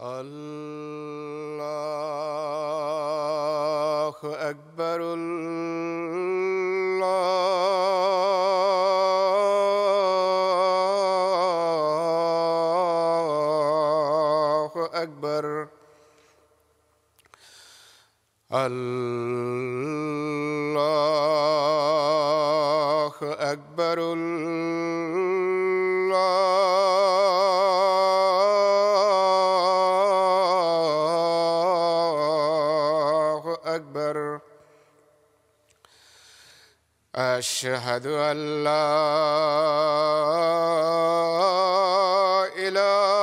الله أكبر الله أكبر أشهد أن لا إله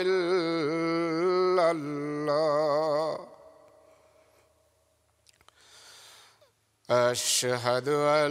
إلا الله. أشهد أن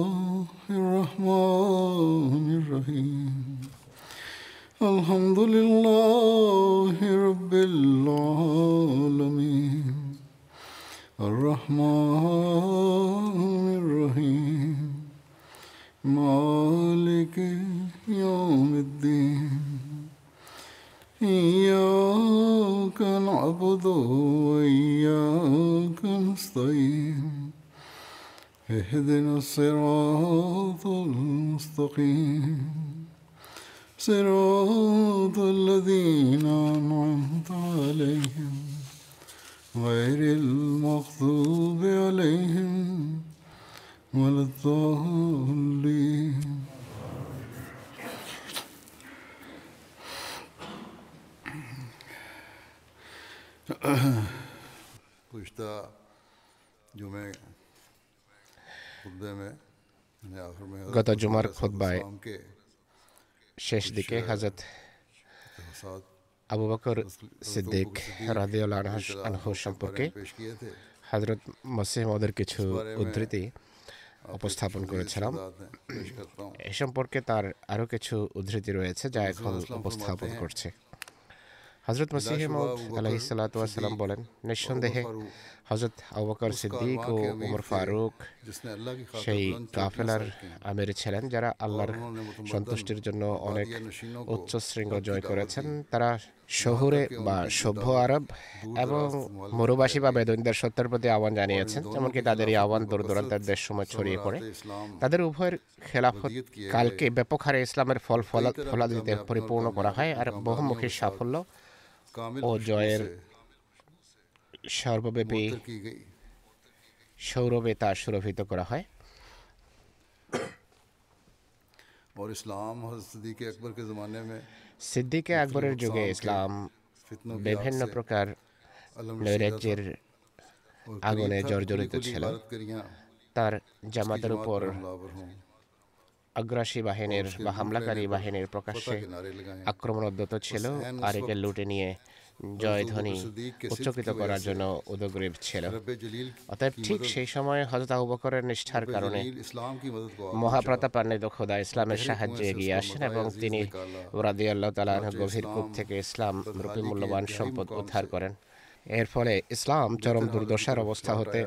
ولا الضالين গত জুমার খোদ্বায় শেষ দিকে হাজরত আবু বকর সিদ্দিক রাদিউল আনহু সম্পর্কে হজরত মসিহ মদের কিছু উদ্ধৃতি উপস্থাপন করেছিলাম। এ সম্পর্কে তার আরও কিছু উদ্ধৃতি রয়েছে যা এখন উপস্থাপন করছে। হজরত মসিহ আলহি বলেন নিঃসন্দেহে হজরত আবাকর সিদ্দিক ও উমর ফারুক সেই কাফেলার আমির ছিলেন যারা আল্লাহর সন্তুষ্টির জন্য অনেক উচ্চ শৃঙ্গ জয় করেছেন তারা শহুরে বা সভ্য আরব এবং মরুবাসী বা বেদনীদের সত্যের প্রতি আহ্বান জানিয়েছেন এমনকি তাদের এই আহ্বান দূর দূরান্তের দেশ সময় ছড়িয়ে পড়ে। তাদের উভয়ের খেলাফত কালকে ব্যাপক হারে ইসলামের ফল ফলাদিতে পরিপূর্ণ করা হয় আর বহুমুখী সাফল্য ও জয়ের সর্বব্যাপী সৌরভে তা সুরভিত করা হয়। اور اسلام حضرت صدیق اکبر کے زمانے میں সিদ্দিকে আকবরের যুগে ইসলাম বিভিন্ন প্রকার নৈরাজ্যের আগুনে জর্জরিত ছিল তার জামাতের উপর আগ্রাসী বাহিনীর বা হামলাকারী বাহিনীর প্রকাশ্যে আক্রমণ অব্যত ছিল আরেকে লুটে নিয়ে। জয়ধ্বনি উচ্চকৃত করার জন্য উদগ্রীব ছিল। অতএব ঠিক সেই সময়ে হজরত আবু বকরের নিষ্ঠার কারণে মহাপ্রতাপান্বিত খোদা ইসলামের সাহায্যে এগিয়ে আসেন এবং তিনি রাদি আল্লাহ তালা গভীর কূপ থেকে ইসলাম রূপী মূল্যবান সম্পদ উদ্ধার করেন। এর ফলে ইসলাম চরম দুর্দশার অবস্থা হতে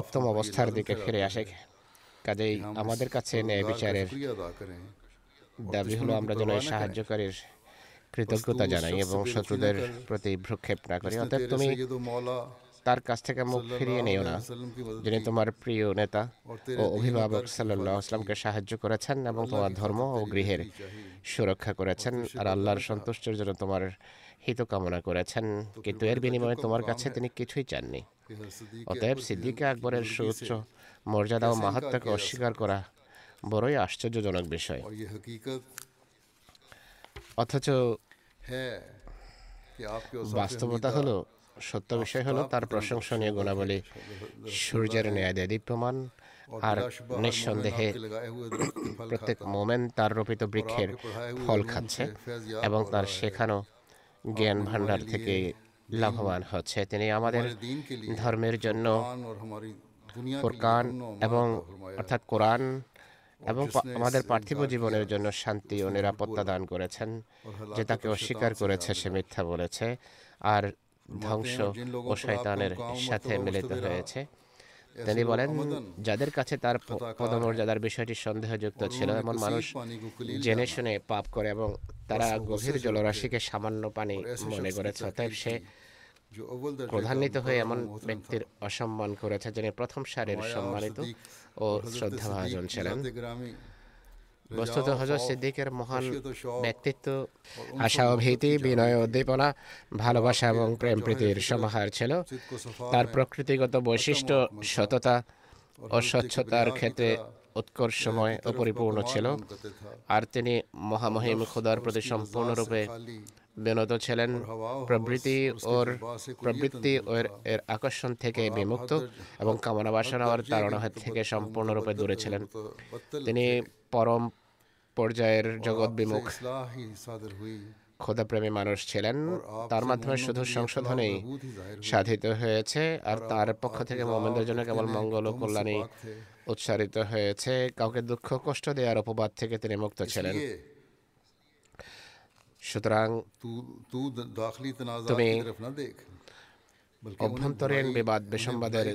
উত্তম অবস্থার দিকে ফিরে আসে। কাজেই আমাদের কাছে ন্যায় বিচারের দাবি হলো আমরা যেন সাহায্যকারীর কৃতজ্ঞতা জানাই এবং শত্রুদের প্রতি ভ্রুক্ষেপ না করি। অতএব তুমি তার কাছ থেকে মুখ ফিরিয়ে নিও না যিনি তোমার প্রিয় নেতা ও অভিভাবক সাল্লাহ আসলামকে সাহায্য করেছেন এবং তোমার ধর্ম ও গৃহের সুরক্ষা করেছেন আর আল্লাহর সন্তুষ্টের জন্য তোমার হিত কামনা করেছেন কিন্তু এর বিনিময়ে তোমার কাছে তিনি কিছুই চাননি। অতএব সিদ্দিকে আকবরের সুউচ্চ মর্যাদা ও মাহাত্মাকে অস্বীকার করা বড়ই আশ্চর্যজনক বিষয়। অথচ বাস্তবতা হলো সত্য বিষয় হলো তার প্রশংসনীয় গুণাবলী। সূর্যের ন্যায় দেয় দীপ্যমান আর নিঃসন্দেহে প্রত্যেক মোমেন তার রোপিত বৃক্ষের ফল খাচ্ছে এবং তার শেখানো জ্ঞান ভাণ্ডার থেকে লাভবান হচ্ছে। তিনি আমাদের ধর্মের জন্য কোরআন এবং অর্থাৎ কোরআন এবং আমাদের পার্থিব জীবনের জন্য শান্তি ও নিরাপত্তা দান করেছেন যে তাকে অস্বীকার করেছে সে মিথ্যা বলেছে। আর ধ্বংস ও শয়তানের সাথে মিলিত হয়েছে। তিনি বলেন যাদের কাছে তার পদমর্যাদার বিষয়টি সন্দেহযুক্ত ছিল এমন মানুষ জেনে শুনে পাপ করে এবং তারা গভীর জলরাশিকে সামান্য পানি মনে করেছে অতএব সে প্রধান্বিত হয়ে এমন ব্যক্তির অসম্মান করেছে যিনি প্রথম সারের সম্মানিত। ও শ্রদ্ধাভাজন ছিলেন? বস্তুত হজর সিদ্দিকের মহান ব্যক্তিত্ব আশা ও ভীতি বিনয় উদ্দীপনা ভালোবাসা এবং প্রেম প্রীতির সমাহার ছিল তার প্রকৃতিগত বৈশিষ্ট্য সততা ও স্বচ্ছতার ক্ষেত্রে উৎকর্ষময় ও পরিপূর্ণ ছিল আর তিনি মহামহিম খোদার প্রতি সম্পূর্ণরূপে বিনত ছিলেন। প্রবৃতি ওর প্রবৃত্তি ওর এর আকর্ষণ থেকে বিমুক্ত এবং কামনা বাসনা ওর তাড়না থেকে সম্পূর্ণরূপে দূরে ছিলেন। তিনি পরম পর্যায়ের জগৎ বিমুখ। খোদাপ্রেমী মানুষ ছিলেন। তার মাধ্যমে শুধু সংশোধনেই সাধিত হয়েছে আর তার পক্ষ থেকে মোমেন্দ্রের জন্য কেবল মঙ্গল ও কল্যাণই উচ্চারিত হয়েছে। কাউকে দুঃখ কষ্ট দেওয়ার অপবাদ থেকে তিনি মুক্ত ছিলেন। সুতরাং তুমি অভ্যন্তরীণ বিবাদ বিসম্বাদের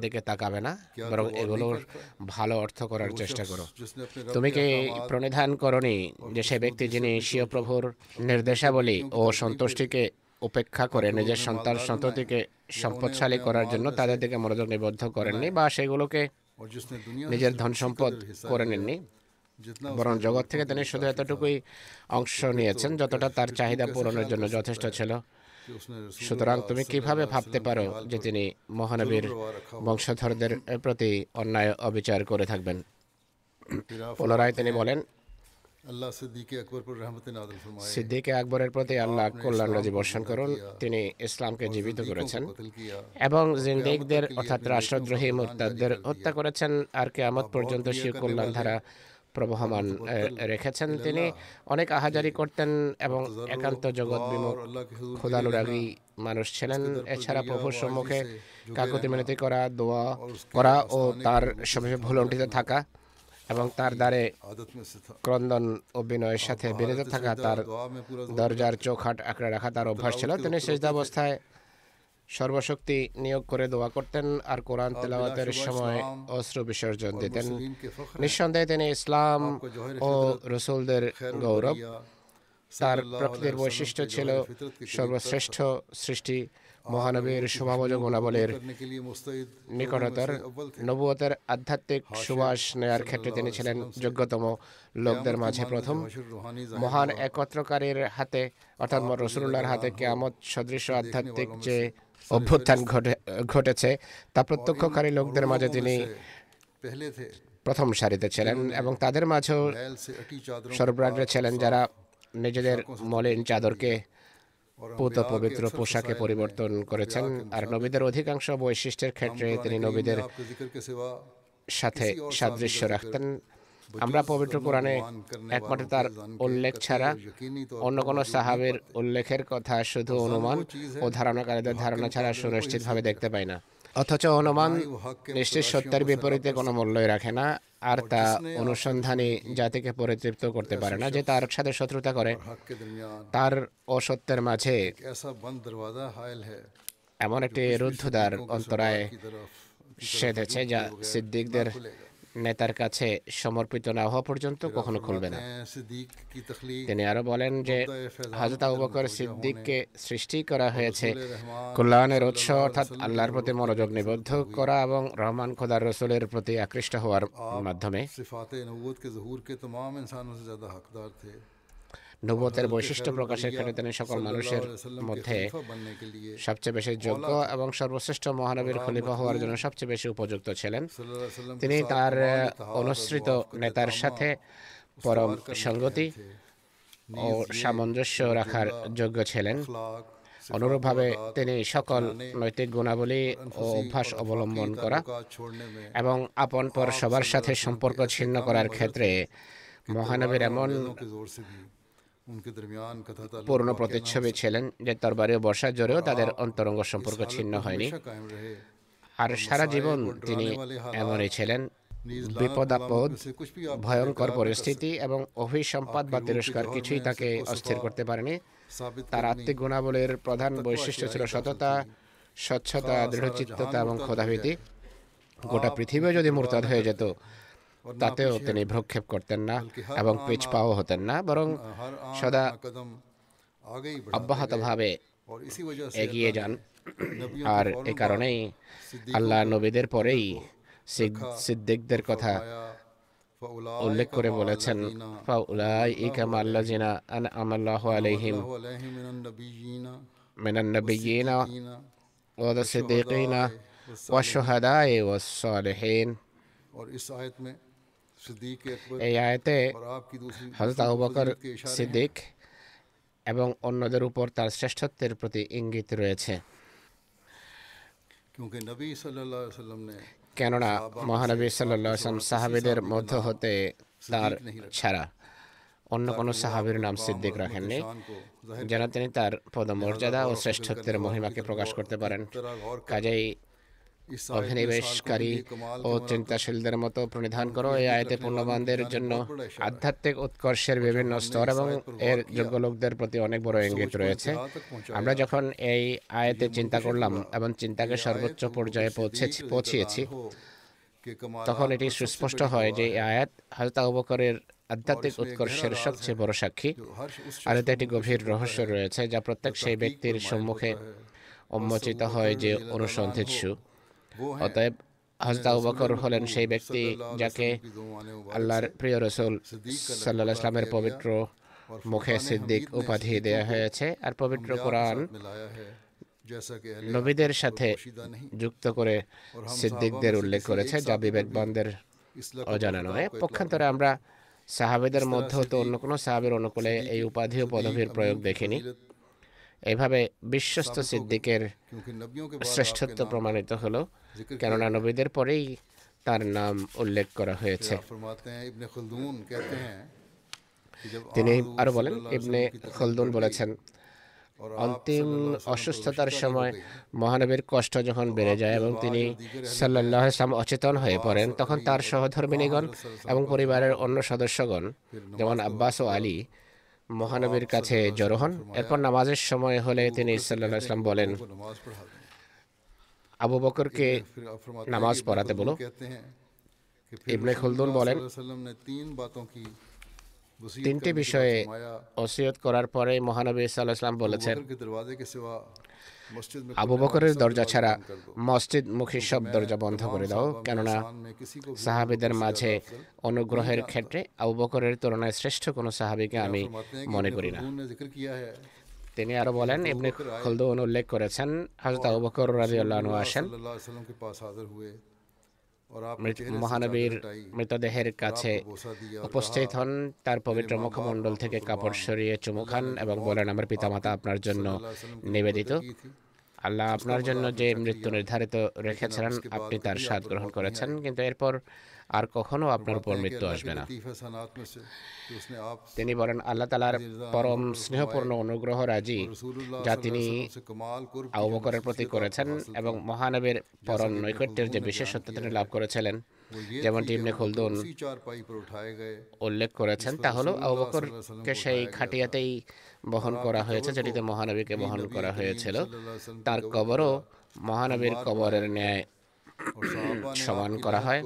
দিকে তাকাবে না বরং এগুলোর ভালো অর্থ করার চেষ্টা করো। তুমি কি প্রণিধান করনি যে সে ব্যক্তি যিনি স্বীয় প্রভুর নির্দেশাবলী ও সন্তুষ্টিকে উপেক্ষা করে নিজের সন্তান সন্ততিকে সম্পদশালী করার জন্য তাদের দিকে মনোযোগ নিবদ্ধ করেননি বা সেগুলোকে নিজের ধন সম্পদ করে নেননি। বরং জগৎ থেকে তিনি শুধু এতটুকুই অংশ নিয়েছেন যতটা তার চাহিদা পূরণের জন্য যথেষ্ট ছিল। সুতরাং তুমি কীভাবে ভাবতে পারো যে তিনি মহানবীর বংশধরদের প্রতি অন্যায় অবিচার করে থাকবেন? পুনরায় তিনি বলেন সিদ্দিকে আকবরের প্রতি আল্লাহ কল্যাণ রাজি বর্ষণ করুন তিনি ইসলামকে জীবিত করেছেন এবং জিন্দিকদের অর্থাৎ রাষ্ট্রদ্রোহী মোরতাদদের হত্যা করেছেন আর কেয়ামত পর্যন্ত সে কল্যাণ ধারা প্রবহমান রেখেছেন তিনি। অনেক আহাজারি করতেন এবং একান্ত জগৎ বিমুখ খোদানুরাগী মানুষ ছিলেন। এছাড়া প্রভুর সম্মুখে কাকুতি মিনতি করা দোয়া করা ও তার সবসময় ভুলন্টিতে থাকা এবং তার দ্বারে ক্রন্দন ও বিনয়ের সাথে বিরত থাকা তার দরজার চোখাট আঁকড়ে রাখা তার অভ্যাস ছিল। তিনি শেষদাবস্থায় অবস্থায় সর্বশক্তি নিয়োগ করে দোয়া করতেন আর কোরআন তেলাওয়াতের সময় অস্ত্র বিসর্জন দিতেন। নিঃসন্দেহে তিনি ইসলাম ও রসুলদের গৌরব। তার প্রকৃতির বৈশিষ্ট্য ছিল সর্বশ্রেষ্ঠ সৃষ্টি মহানবীর শোভাবজ গুণাবলীর নিকটতর নবুয়তের আধ্যাত্মিক সুবাস নেয়ার ক্ষেত্রে তিনি ছিলেন যোগ্যতম লোকদের মাঝে প্রথম মহান একত্রকারীর হাতে অর্থাৎ রসুল্লাহর হাতে কেয়ামত সদৃশ আধ্যাত্মিক যে অভ্যুত্থান ঘটে ঘটেছে। তা প্রত্যক্ষকারী লোকদের মাঝে তিনি প্রথম সারিতে ছিলেন এবং তাদের মাঝেও সরবরাগ্রে ছিলেন যারা নিজেদের মলিন চাদরকে পুত পবিত্র পোশাকে পরিবর্তন করেছেন। আর নবীদের অধিকাংশ বৈশিষ্ট্যের ক্ষেত্রে তিনি নবীদের সাথে সাদৃশ্য রাখতেন। আমরা পবিত্র কোরআনে একমাত্র তার উল্লেখ ছাড়া অন্য কোনো সাহাবের উল্লেখের কথা শুধু অনুমান ও ধারণাকারীদের ধারণা ছাড়া সুনিশ্চিতভাবে দেখতে পাই না। অথচ অনুমান নিশ্চিত সত্যের বিপরীতে কোনো মূল্যই রাখে না, আর তা অনুসন্ধানী জাতিকে পরিতৃপ্ত করতে পারে না যে তার সাথে শত্রুতা করে। তার অসত্যের মাঝে এমন একটি রুদ্ধদ্বার অন্তরায় সেধেছে যা সিদ্দিকদের নেতার কাছে সমর্পিত না হওয়া পর্যন্ত কখনো খুলবে না। তিনি আরও বলেন যে হজরত আবু বকর সিদ্দিককে সৃষ্টি করা হয়েছে। কল্যাণের উৎস অর্থাৎ আল্লাহর প্রতি মনোযোগ নিবদ্ধ করা এবং রহমান খোদার রসুলের প্রতি আকৃষ্ট হওয়ার মাধ্যমে। নবতের বৈশিষ্ট্য প্রকাশের ক্ষেত্রে তিনি সকল মানুষের মধ্যে সবচেয়ে বেশি যোগ্য এবং সর্বশ্রেষ্ঠ মহানবীর খলিফা হওয়ার জন্য সবচেয়ে বেশি উপযুক্ত ছিলেন। তিনি তার অনুসৃত নেতার সাথে পরম সঙ্গতি ও সামঞ্জস্য রাখার যোগ্য ছিলেন। অনুরূপভাবে তিনি সকল নৈতিক গুণাবলী ও অভ্যাস অবলম্বন করা এবং আপন পর সবার সাথে সম্পর্ক ছিন্ন করার ক্ষেত্রে মহানবীর এমন পূর্ণ প্রতিচ্ছবি ছিলেন যে তরবারি ও বর্ষার জোরেও তাদের অন্তরঙ্গ সম্পর্ক ছিন্ন হয়নি আর সারা জীবন তিনি এমনই ছিলেন বিপদ আপদ ভয়ঙ্কর পরিস্থিতি এবং অভিসম্পাদ বা তিরস্কার কিছুই তাকে অস্থির করতে পারেনি তার আত্মিক গুণাবলীর প্রধান বৈশিষ্ট্য ছিল সততা স্বচ্ছতা দৃঢ়চিত্ততা এবং ক্ষোধাভীতি গোটা পৃথিবী যদি মোরতাদ হয়ে যেত তাতেও তিনি ভ্রক্ষেপ করতেন না এবং পিছপাও হতেন না বরং সদা অব্যাহতভাবে এগিয়ে যান। আর এ কারণেই আল্লাহ নবীদের পরেই সিদ্দিকদের কথা উল্লেখ করে বলেছেন আলাইহিম মিনান নবিয়িনা ওয়া সিদ্দিকিনা ওয়া শুহাদায়ে ওয়া সালিহিন। এই হজরত আবু বকর সিদ্দিক এবং অন্যদের উপর তার শ্রেষ্ঠত্বের প্রতি ইঙ্গিত রয়েছে। কেননা মহানবী সাল্লাম সাহাবিদের মধ্য হতে তার ছাড়া অন্য কোনো সাহাবির নাম সিদ্দিক রাখেননি যেন তিনি তার পদমর্যাদা ও শ্রেষ্ঠত্বের মহিমাকে প্রকাশ করতে পারেন। কাজেই অভিনিবেশকারী ও চিন্তাশীলদের মতো প্রণিধান করো। এই আয়তে পূর্ণবানদের জন্য আধ্যাত্মিক উৎকর্ষের বিভিন্ন স্তর এবং এর যোগ্য লোকদের প্রতি অনেক বড় ইঙ্গিত রয়েছে। আমরা যখন এই আয়তে চিন্তা করলাম এবং চিন্তাকে সর্বোচ্চ পর্যায়ে পৌঁছেছি পৌঁছিয়েছি, তখন এটি সুস্পষ্ট হয় যে আয়াত হালতা উপকরের আধ্যাত্মিক উৎকর্ষের সবচেয়ে বড় সাক্ষী। আর এতে একটি গভীর রহস্য রয়েছে যা প্রত্যেক সেই ব্যক্তির সম্মুখে উন্মোচিত হয় যে অনুসন্ধিৎসু। অতএব হজরত আবু বকর হলেন সেই ব্যক্তি যাকে আল্লাহর প্রিয় রসুল সাল্লাহ ইসলামের পবিত্র মুখে সিদ্দিক উপাধি দেওয়া হয়েছে আর পবিত্র কোরআন নবীদের সাথে যুক্ত করে সিদ্দিকদের উল্লেখ করেছে যা বিবেকবানদের অজানা নয়। পক্ষান্তরে আমরা সাহাবেদের মধ্যেও তো অন্য কোনো সাহাবের অনুকূলে এই উপাধি ও পদবীর প্রয়োগ দেখিনি। এভাবে বিশ্বস্ত সিদ্দিকের শ্রেষ্ঠত্ব প্রমাণিত হলো। কেননা নবীদের পরেই তার নাম উল্লেখ করা হয়েছে। তিনি আরও বলেন ইবনে খলদুন বলেছেন অন্তিম অসুস্থতার সময় মহানবীর কষ্ট যখন বেড়ে যায় এবং তিনি সাল্লাহ অচেতন হয়ে পড়েন তখন তার সহধর্মিনীগণ এবং পরিবারের অন্য সদস্যগণ যেমন আব্বাস ও আলী মহানবীর কাছে জড়ো হন। এরপর নামাজের সময় হলে তিনি ইসাল্লা ইসলাম বলেন, আবু বকরকে নামাজ পড়াতে বলো। ইবনে খুলদুন বলেন, তিনটি বিষয়ে ওসিয়ত করার পরে মহানবী সাল্লাহ ইসলাম বলেছেন আবু বকরের দরজা ছাড়া মসজিদ মুখী সব দরজা বন্ধ করে দাও কেননা সাহাবিদের মাঝে অনুগ্রহের ক্ষেত্রে আবু বকরের তুলনায় শ্রেষ্ঠ কোনো সাহাবিকে আমি মনে করি না। তিনি আরও বলেন এমনি খলদ উল্লেখ করেছেন হযরত আবু বকর রাজি আনহু আসেন। মহানবীর মৃতদেহের কাছে উপস্থিত হন তার পবিত্র মুখমণ্ডল থেকে কাপড় সরিয়ে চুমু খান এবং বলেন আমার পিতামাতা আপনার জন্য নিবেদিত আল্লাহ আপনার জন্য যে মৃত্যু নির্ধারিত রেখেছিলেন আপনি তার স্বাদ গ্রহণ করেছেন কিন্তু এরপর আর কখনো আপনার উপর মৃত্যু আসবে না। তিনি বলেন আল্লাহ তালার পরম স্নেহপূর্ণ অনুগ্রহ রাজি যা তিনি আবকরের প্রতি করেছেন এবং মহানবের পরম নৈকট্যের যে বিশেষত্ব তিনি লাভ করেছিলেন যেমন টিমনে খুলদুন উল্লেখ করেছেন তা হলো আবকরকে সেই খাটিয়াতেই বহন করা হয়েছে যেটিতে মহানবীকে বহন করা হয়েছিল। তার কবরও মহানবীর কবরের ন্যায় সমান করা হয়।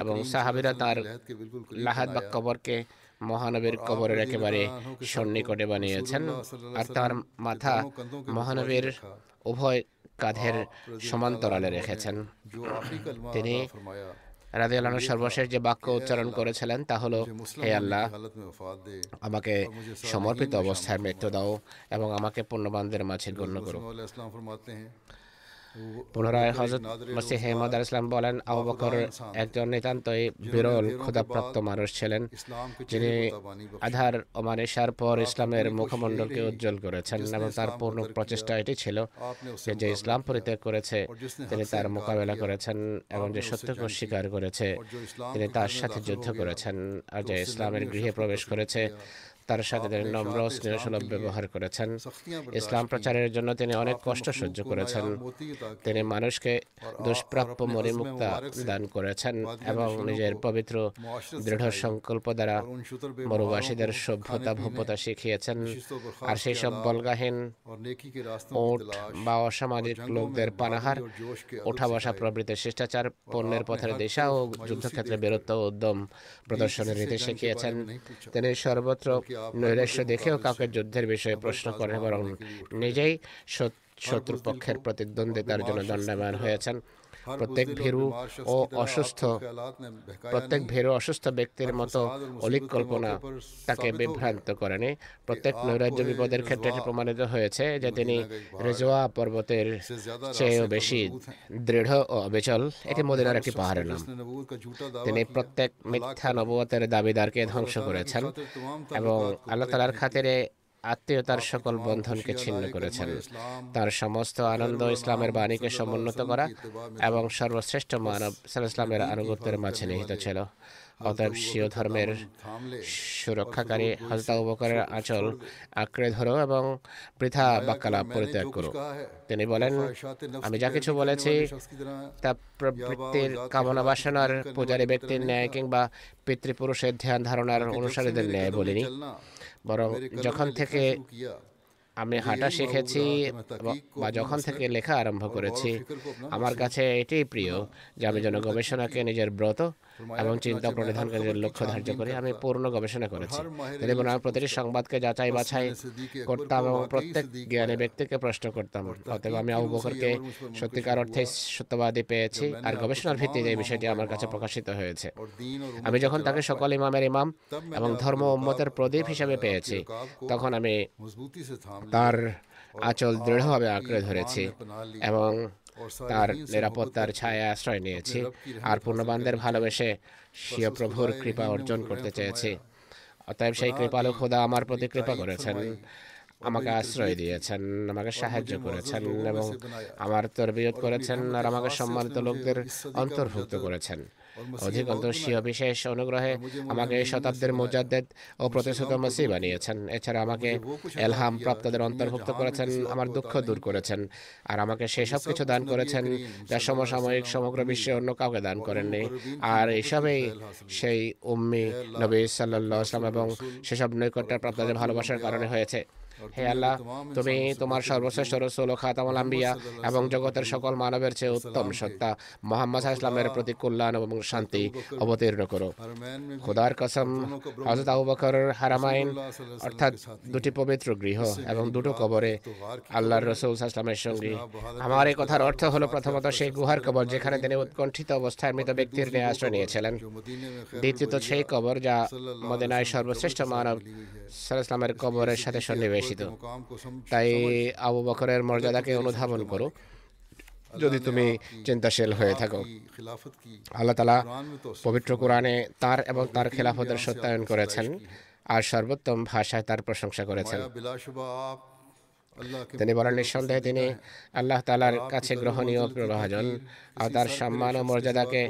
এবং সাহাবিরা তার লাহাদ বা কবরকে মহানবীর কবরের একেবারে সন্নিকটে বানিয়েছেন আর তার মাথা মহানবীর উভয় কাঁধের সমান্তরালে রেখেছেন তিনি রাজি আল্লাহ সর্বশেষ যে বাক্য উচ্চারণ করেছিলেন তা হল হে আল্লাহ আমাকে সমর্পিত অবস্থায় মৃত্যু দাও এবং আমাকে পূর্ণবানদের মাঝে গণ্য করো। পুনরায় হজরত মসিহ মদ ইসলাম বলেন আবু বকর একজন নিতান্তই বিরল ক্ষুদাপ্রাপ্ত মানুষ ছিলেন, যিনি আধার ও মানিসার পর ইসলামের মুখমণ্ডলকে উজ্জ্বল করেছেন এবং তার পূর্ণ প্রচেষ্টা এটি ছিল যে যে ইসলাম পরিত্যাগ করেছে, তিনি তার মোকাবেলা করেছেন এবং যে সত্যকে স্বীকার করেছে, তিনি তার সাথে যুদ্ধ করেছেন আর যে ইসলামের গৃহে প্রবেশ করেছে তার সাথে তিনি নম্র স্নেহসুলভ ব্যবহার করেছেন। ইসলাম প্রচারের জন্য তিনি অনেক কষ্ট সহ্য করেছেন। তিনি মানুষকে দুষ্প্রাপ্য মরিমুক্তা দান করেছেন এবং নিজের পবিত্র দৃঢ় সংকল্প দ্বারা মরুবাসীদের সভ্যতা ভব্যতা শিখিয়েছেন। আর সেই সব বলগাহীন ওট বা অসামাজিক লোকদের পানাহার ওঠা বসা প্রভৃতি শিষ্টাচার পণ্যের পথের দিশা ও যুদ্ধক্ষেত্রে বীরত্ব উদ্যম। প্রদর্শনের রীতি শিখিয়েছেন তিনি সর্বত্র নৈরাশ্য দেখেও কাউকে যুদ্ধের বিষয়ে প্রশ্ন করেন বরং নিজেই শত- শত্রুপক্ষের প্রতিদ্বন্দ্বিতার জন্য দণ্ডায়মান হয়েছেন। প্রত্যেক ভেরু ও অসুস্থ প্রত্যেক ভেরু অসুস্থ ব্যক্তির মতো অলিক কল্পনা তাকে বিভ্রান্ত করেনি প্রত্যেক নৈরাজ্য বিপদের ক্ষেত্রে এটি প্রমাণিত হয়েছে যে তিনি রেজোয়া পর্বতের চেয়েও বেশি দৃঢ় ও অবিচল এটি মদিনার একটি পাহাড়ের নাম তিনি প্রত্যেক মিথ্যা নবুয়তের দাবিদারকে ধ্বংস করেছেন এবং আল্লাহ তালার খাতিরে আত্মীয়তার সকল বন্ধনকে ছিন্ন করেছেন। তার সমস্ত আনন্দ ইসলামের বাণীকে সমুন্নত করা এবং সর্বশ্রেষ্ঠ মানব সাল ইসলামের আনুগত্যের মাঝে নিহিত ছিল। অতএব শিও ধর্মের সুরক্ষাকারী হজরত আবু বকরের আঁচল আঁকড়ে ধরো এবং বৃথা বাক্যালাপ পরিত্যাগ করো। তিনি বলেন, আমি যা কিছু বলেছি, তা প্রবৃত্তির কামনা বাসনার পূজারী ব্যক্তির ন্যায় কিংবা পিতৃপুরুষের ধ্যান ধারণার অনুসারীদের ন্যায় বলিনি। বরং যখন থেকে আমি হাঁটা শিখেছি বা যখন থেকে লেখা আরম্ভ করেছি, আমার কাছে এটাই প্রিয় যে আমি যেন গবেষণাকে নিজের ব্রত এবং চিন্তা প্রণিধানকারীদের লক্ষ্য ধার্য করে আমি পূর্ণ গবেষণা করেছি। এবং আমি প্রতিটি সংবাদকে যাচাই বাছাই করতাম এবং প্রত্যেক জ্ঞানী ব্যক্তিকে প্রশ্ন করতাম। অতএব আমি আবু বকরকে সত্যিকার অর্থে সত্যবাদী পেয়েছি আর গবেষণার ভিত্তিতে এই বিষয়টি আমার কাছে প্রকাশিত হয়েছে। আমি যখন তাকে সকল ইমামের ইমাম এবং ধর্ম উম্মতের প্রদীপ হিসাবে পেয়েছি তখন আমি তার আচল দৃঢ়ভাবে আঁকড়ে ধরেছি এবং তার নিরাপত্তার ছায়া আশ্রয় নিয়েছি আর পূর্ণবানদের ভালোবেসে স্বীয় প্রভুর কৃপা অর্জন করতে চেয়েছি। অতএব সেই কৃপালু খোদা আমার প্রতি কৃপা করেছেন আমাকে আশ্রয় দিয়েছেন আমাকে সাহায্য করেছেন এবং আমার তরবিয়ত করেছেন আর আমাকে সম্মানিত লোকদের অন্তর্ভুক্ত করেছেন। অধিকন্ত স্বীয় বিশেষ অনুগ্রহে আমাকে শতাব্দীর মুজাদ্দেদ ও প্রতিশ্রুত মসি বানিয়েছেন। এছাড়া আমাকে এলহাম প্রাপ্তদের অন্তর্ভুক্ত করেছেন আমার দুঃখ দূর করেছেন। আর আমাকে সেসব কিছু দান করেছেন যা সমসাময়িক সমগ্র বিশ্বে অন্য কাউকে দান করেননি। আর এইসবেই সেই উম্মি নবী সাল্লাহ আসলাম এবং সেসব নৈকট্যের প্রাপ্তদের ভালোবাসার কারণে হয়েছে। হে আল্লাহ তুমি তোমার সর্বশ্রেষ্ঠ রসুল খাতামুল আম্বিয়া এবং জগতের সকল মানবের চেয়ে উত্তম সত্তা। মোহাম্মদ ইসলামের প্রতি কল্যাণ এবং শান্তি অবতীর্ণ করো। খোদার কসম হজরত আবু বকর হারামাইন অর্থাৎ দুটি পবিত্র গৃহ এবং দুটো কবরে আল্লাহর রসুল ইসলামের সঙ্গে। আমার এই কথার অর্থ হলো প্রথমত সেই গুহার কবর যেখানে তিনি উৎকণ্ঠিত অবস্থায় মৃত ব্যক্তির নিয়ে আশ্রয় নিয়েছিলেন। দ্বিতীয়ত সেই কবর যা মদিনায় সর্বশ্রেষ্ঠ মানব সাল্লামের কবরের সাথে সন্নিবেশ পরিচিত তাই আবু বকরের মর্যাদাকে অনুধাবন করো। যদি তুমি চিন্তাশীল হয়ে থাকো। আল্লাহ তালা পবিত্র কোরআনে তার এবং তার খেলাফতের সত্যায়ন করেছেন আর সর্বোত্তম ভাষায় তার প্রশংসা করেছেন। তিনি বলেন নিঃসন্দেহে তিনি আল্লাহ তালার কাছে গ্রহণীয় প্রভাজন। আর তার সম্মান ও মর্যাদাকে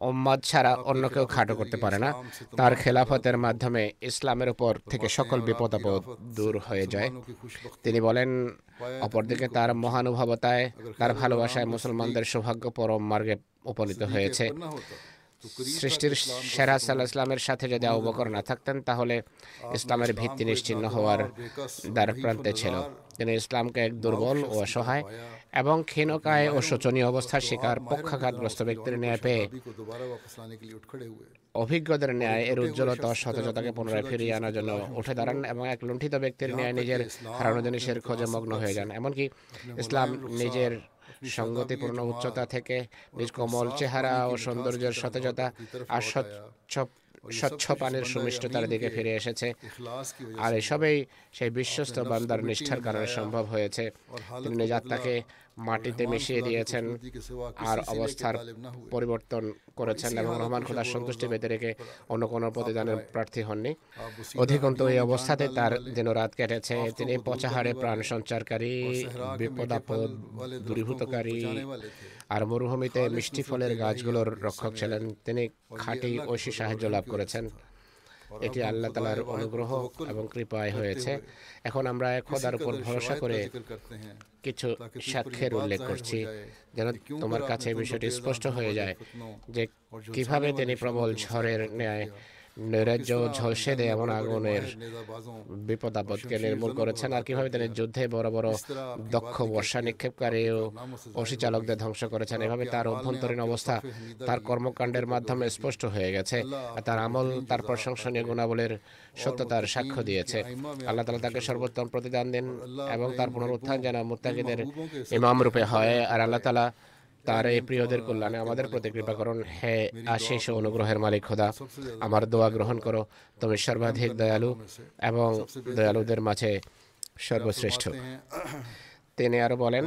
ওম্মাদ ছাড়া অন্য কেউ খাটো করতে পারে না। তার খেলাফতের মাধ্যমে ইসলামের উপর থেকে সকল বিপদ আপদ দূর হয়ে যায়। তিনি বলেন অপরদিকে তার মহানুভবতায় তার ভালোবাসায় মুসলমানদের সৌভাগ্য পরম মার্গে উপনীত হয়েছে। সৃষ্টির সেরা সাল্লাহ ইসলামের সাথে যদি অবকর না থাকতেন তাহলে ইসলামের ভিত্তি নিশ্চিন্ন হওয়ার দ্বার প্রান্তে ছিল। তিনি ইসলামকে এক দুর্বল ও অসহায় এবং ক্ষীণকায় ও শোচনীয় অবস্থার শিকার পক্ষাঘাতগ্রস্ত ব্যক্তির ন্যায় পেয়ে অভিজ্ঞদের ন্যায় এর উজ্জ্বলতা সতেজতাকে পুনরায় ফিরিয়ে আনার জন্য উঠে দাঁড়ান এবং এক লুণ্ঠিত ব্যক্তির ন্যায় নিজের হারানো জিনিসের খোঁজে মগ্ন হয়ে যান। এমনকি ইসলাম নিজের সঙ্গতিপূর্ণ উচ্চতা থেকে নিজ কোমল চেহারা ও সৌন্দর্যের সতেজতা আর স্বচ্ছ স্বচ্ছ পানের সুমিষ্টতার দিকে ফিরে এসেছে। আর এসবেই সেই বিশ্বস্ত বান্দার নিষ্ঠার কারণে সম্ভব হয়েছে। তিনি নিজ মাটিতে মিশিয়ে দিয়েছেন আর অবস্থার পরিবর্তন করেছেন এবং রহমান খোদার সন্তুষ্টি বেঁধে রেখে অন্য কোনো প্রতিদানের প্রার্থী হননি। অধিকন্ত এই অবস্থাতে তার যেন রাত কেটেছে। তিনি পচাহারে প্রাণ সঞ্চারকারী বিপদাপদ দূরীভূতকারী আর মরুভূমিতে মিষ্টি ফলের গাছগুলোর রক্ষক ছিলেন। তিনি খাঁটি ঐশী সাহায্য লাভ করেছেন। এটি আল্লাহ তালার অনুগ্রহ এবং কৃপায় হয়েছে। এখন আমরা খোদার উপর ভরসা করে কিছু সাক্ষ্যের উল্লেখ করছি যেন তোমার কাছে বিষয়টি স্পষ্ট হয়ে যায় যে কীভাবে তিনি প্রবল ঝড়ের ন্যায় নৈরাজ্য ঝলসে দেয় এমন আগুনের বিপদ আপদকে নির্মূল করেছেন। আর কীভাবে তিনি যুদ্ধে বড় বড় দক্ষ বর্ষা নিক্ষেপকারী ও অসিচালকদের ধ্বংস করেছেন। এভাবে তার অভ্যন্তরীণ অবস্থা তার কর্মকাণ্ডের মাধ্যমে স্পষ্ট হয়ে গেছে। তার আমল তার প্রশংসনীয় গুণাবলীর সত্যতার সাক্ষ্য দিয়েছে। আল্লাহ তালা তাকে সর্বোত্তম প্রতিদান দিন এবং তার পুনরুত্থান যেন মুত্তাকিদের ইমাম রূপে হয়। আর আল্লাহ তালা তার এই প্রিয়দের কল্যাণে আমাদের প্রতি কৃপা করুন। হে আশিস অনুগ্রহের মালিক খোদা আমার দোয়া গ্রহণ করো। তুমি সর্বাধিক দয়ালু এবং দয়ালুদের মাঝে সর্বশ্রেষ্ঠ। তিনি আরও বলেন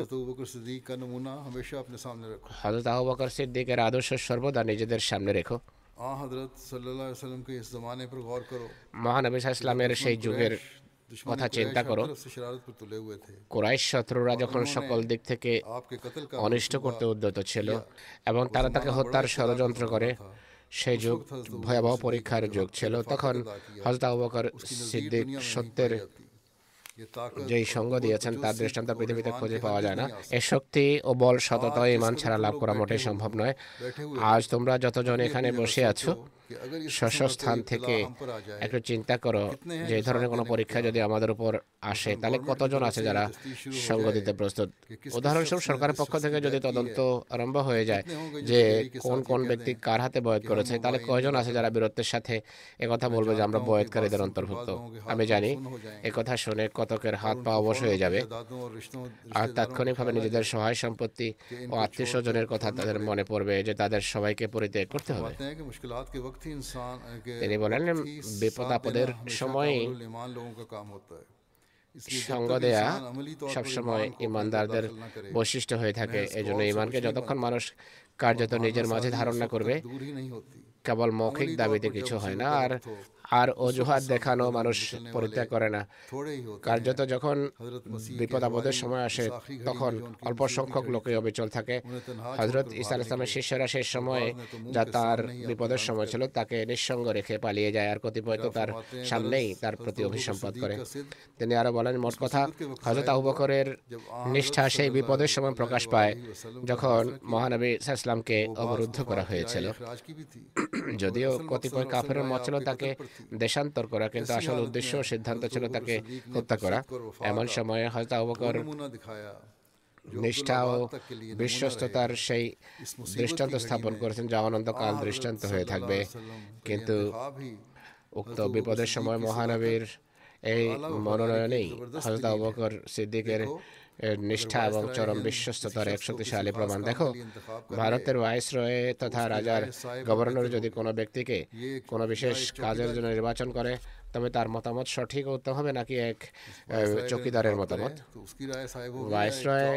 হজরত আহবাকর সিদ্দিকের আদর্শ সর্বদা নিজেদের সামনে রেখো। মহানবী সাল্লামের সেই যুগের কথা চিন্তা করো। কোরাইশ শত্রুরা যখন সকল দিক থেকে অনিষ্ট করতে উদ্যত ছিল এবং তারা তাকে হত্যার ষড়যন্ত্র করে সেই যুগ ভয়াবহ পরীক্ষার যুগ ছিল। তখন হজরত আবু বকর সিদ্দিক সত্যের যেই সঙ্গ দিয়েছেন, তার দৃষ্টান্ত পৃথিবীতে খুঁজে পাওয়া যায় না। এ শক্তি ও বল সতত ইমান ছাড়া লাভ করা মোটেই সম্ভব নয়। আজ তোমরা যতজন এখানে বসে আছো স্থান থেকে একটু চিন্তা করো, যে ধরনের কোনো পরীক্ষা যদি আমাদের উপর আসে, তাহলে কতজন আছে যারা সঙ্গ দিতে প্রস্তুত? উদাহরণস্বরূপ সরকারের পক্ষ থেকে যদি তদন্ত আরম্ভ হয়ে যায় যে কোন কোন ব্যক্তি কার হাতে বয়ত করেছে, তাহলে কয়জন আছে যারা বীরত্বের সাথে একথা বলবে যে আমরা বয়তকারীদের অন্তর্ভুক্ত? আমি জানি, একথা শুনে কত ঘাতকের হাত পা অবশ হয়ে যাবে। আর তাৎক্ষণিকভাবে নিজেদের সহায় সম্পত্তি ও আত্মীয় স্বজনের কথা তাদের মনে পড়বে যে তাদের সবাইকে পরিত্যাগ করতে হবে। তিনি বলেন বিপদ আপদের সময়ে সঙ্গ দেয়া সবসময় ইমানদারদের বৈশিষ্ট্য হয়ে থাকে। এই জন্য ইমানকে যতক্ষণ মানুষ কার্যত নিজের মাঝে ধারণ না করবে কেবল মৌখিক দাবিতে কিছু হয় না। আর আর অজুহাত দেখানো মানুষ পরিত্যাগ করে না। কার্যত যখন বিপদ আপদের সময় আসে তখন অল্প সংখ্যক লোকে অবিচল থাকে। হজরত ইসা ইসলামের শিষ্যরা সেই সময়ে যা তার বিপদের সময় ছিল তাকে নিঃসঙ্গ রেখে পালিয়ে যায় আর কতিপয় তো তার সামনেই তার প্রতি অভিসম্পদ করে। তিনি আরও বলেন মোট কথা হজরত আহুবকরের নিষ্ঠা সেই বিপদের সময় প্রকাশ পায় যখন মহানবী ইসলামকে অবরুদ্ধ করা হয়েছিল। যদিও কতিপয় কাফের মত ছিল তাকে দেশান্তর করা কিন্তু আসল উদ্দেশ্য সিদ্ধান্ত ছিল তাকে হত্যা করা। এমন সময়ে হয়তো অবকর নিষ্ঠা ও বিশ্বস্ততার সেই দৃষ্টান্ত স্থাপন করেছেন যা অনন্তকাল দৃষ্টান্ত হয়ে থাকবে। কিন্তু উক্ত বিপদের সময় মহানবীর এই মনোনয়নেই হজরত আবু বকর সিদ্দিকের নিষ্ঠা এবং চরম বিশ্বস্ততার এক শক্তিশালী প্রমাণ দেখো। ভারতের ভাইস রয়ে তথা রাজার গভর্নর যদি কোনো ব্যক্তিকে কোনো বিশেষ কাজের জন্য নির্বাচন করে, তবে তার মতামত সঠিক হতে হবে নাকি এক চকিদারের মতামত? ভাইসরয়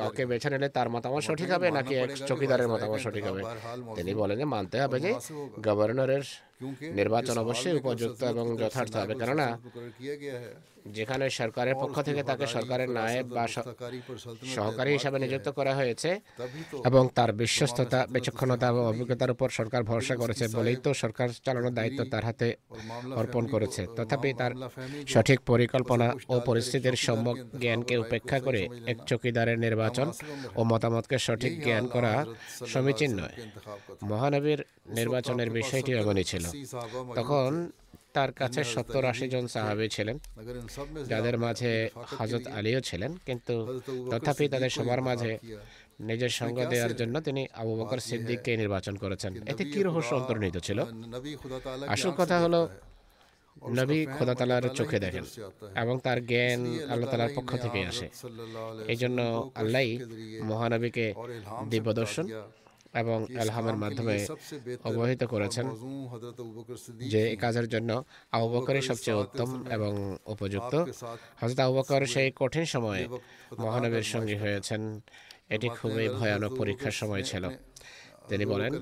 কাউকে বেছে নিলে তার মতামত সঠিক হবে নাকি এক চকিদারের মতামত সঠিক হবে? তিনি বলেন যে মানতে হবে যে গভর্নরের নির্বাচন অবশ্যই উপযুক্ত এবং যথার্থ হবে। কেননা যেখানে সরকারের পক্ষ থেকে তাকে সরকারের নায়েব বা সহকারী হিসাবে নিযুক্ত করা হয়েছে এবং তার বিশ্বস্ততা বিচক্ষণতা এবং অভিজ্ঞতার উপর সরকার ভরসা করেছে বলেই তো সরকার চালানোর দায়িত্ব তার হাতে অর্পণ করেছে। তথাপি তার সঠিক পরিকল্পনা ও পরিস্থিতির সম্ভব জ্ঞানকে উপেক্ষা করে এক চকিদারের নির্বাচন ও মতামতকে সঠিক জ্ঞান করা সমীচীন নয়। মহানবীর নির্বাচনের বিষয়টি এমনই ছিল। ছিল তখন তার কাছে সত্তর আশি জন সাহাবি ছিলেন, যাদের মাঝে হজরত আলীও ছিলেন। কিন্তু তথাপি তাদের সবার মাঝে নিজের সঙ্গ দেওয়ার জন্য তিনি আবু বকর সিদ্দিককে নির্বাচন করেছেন। এতে কি রহস্য অন্তর্নিহিত ছিল? আসল কথা হলো, নবী খোদা তালার চোখে দেখেন এবং তার জ্ঞান আল্লাহ তালার পক্ষ থেকে আসে। এই জন্য আল্লাহ মহানবীকে দিব্যদর্শন এবং আলহামের মাধ্যমে অবহিত করেছেন যে এই কাজের জন্য আবু সবচেয়ে উত্তম এবং উপযুক্ত। হজরত আবু সেই কঠিন সময়ে মহানবীর সঙ্গী হয়েছেন। এটি খুবই ভয়ানক পরীক্ষার সময় ছিল। তিনি বলেন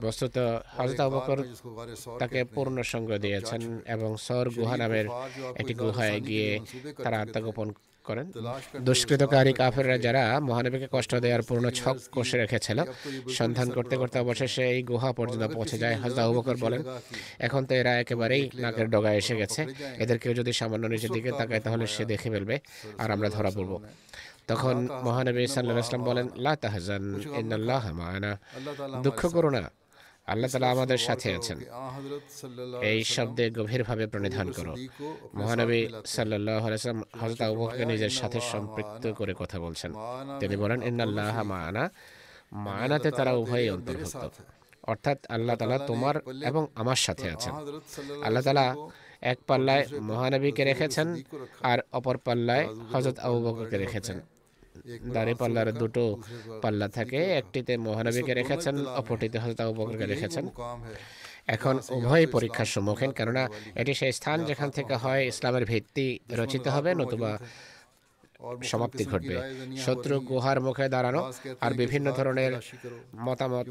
বস্তুত হজরত আবকর তাকে পূর্ণ সঙ্গ দিয়েছেন এবং সর গুহা নামের একটি গুহায় গিয়ে তারা আত্মগোপন করেন। দুষ্কৃতকারী কাফেররা যারা মহানবীকে কষ্ট দেওয়ার পূর্ণ ছক কষে রেখেছিল সন্ধান করতে করতে অবশেষে এই গুহা পর্যন্ত পৌঁছে যায় হজরত আবুবকর বলেন। এখন তো এরা একেবারেই নাকের ডগায় এসে গেছে। এদের কেউ যদি সামান্য নিচের দিকে তাকায় তাহলে সে দেখে ফেলবে আর আমরা ধরা পড়ব। তখন মহানবী সাল্লাহ ইসলাম বলেন লা তাহজান ইন্নাল্লাহ মানা দুঃখ করো না। আল্লাহ তালা আমাদের সাথে আছেন। এই শব্দে গভীরভাবে প্রণিধান করো। মহানবী সাল্লাহ আলাইসলাম হজরত আবুকে নিজের সাথে সম্পৃক্ত করে কথা বলছেন। তিনি বলেন ইন্নাল্লাহ মানা। মানাতে তারা উভয়ই অন্তর্ভুক্ত। অর্থাৎ আল্লাহ তালা তোমার এবং আমার সাথে আছেন। আল্লাহ তালা এক পাল্লায় মহানবীকে রেখেছেন আর অপর পাল্লায় হজরত আবু রেখেছেন। দাঁড়িপাল্লার দুটো পাল্লা থাকে একটিতে মহানবীকে রেখেছেন অপরটিতে হজরত আবুবকরকে রেখেছেন। এখন উভয় পরীক্ষার সম্মুখীন কেননা এটি সেই স্থান যেখান থেকে হয় ইসলামের ভিত্তি রচিত হবে নতুবা সমাপ্তি ঘটবে শত্রু গুহার মুখে দাঁড়ানো আর বিভিন্ন ধরনের মতামত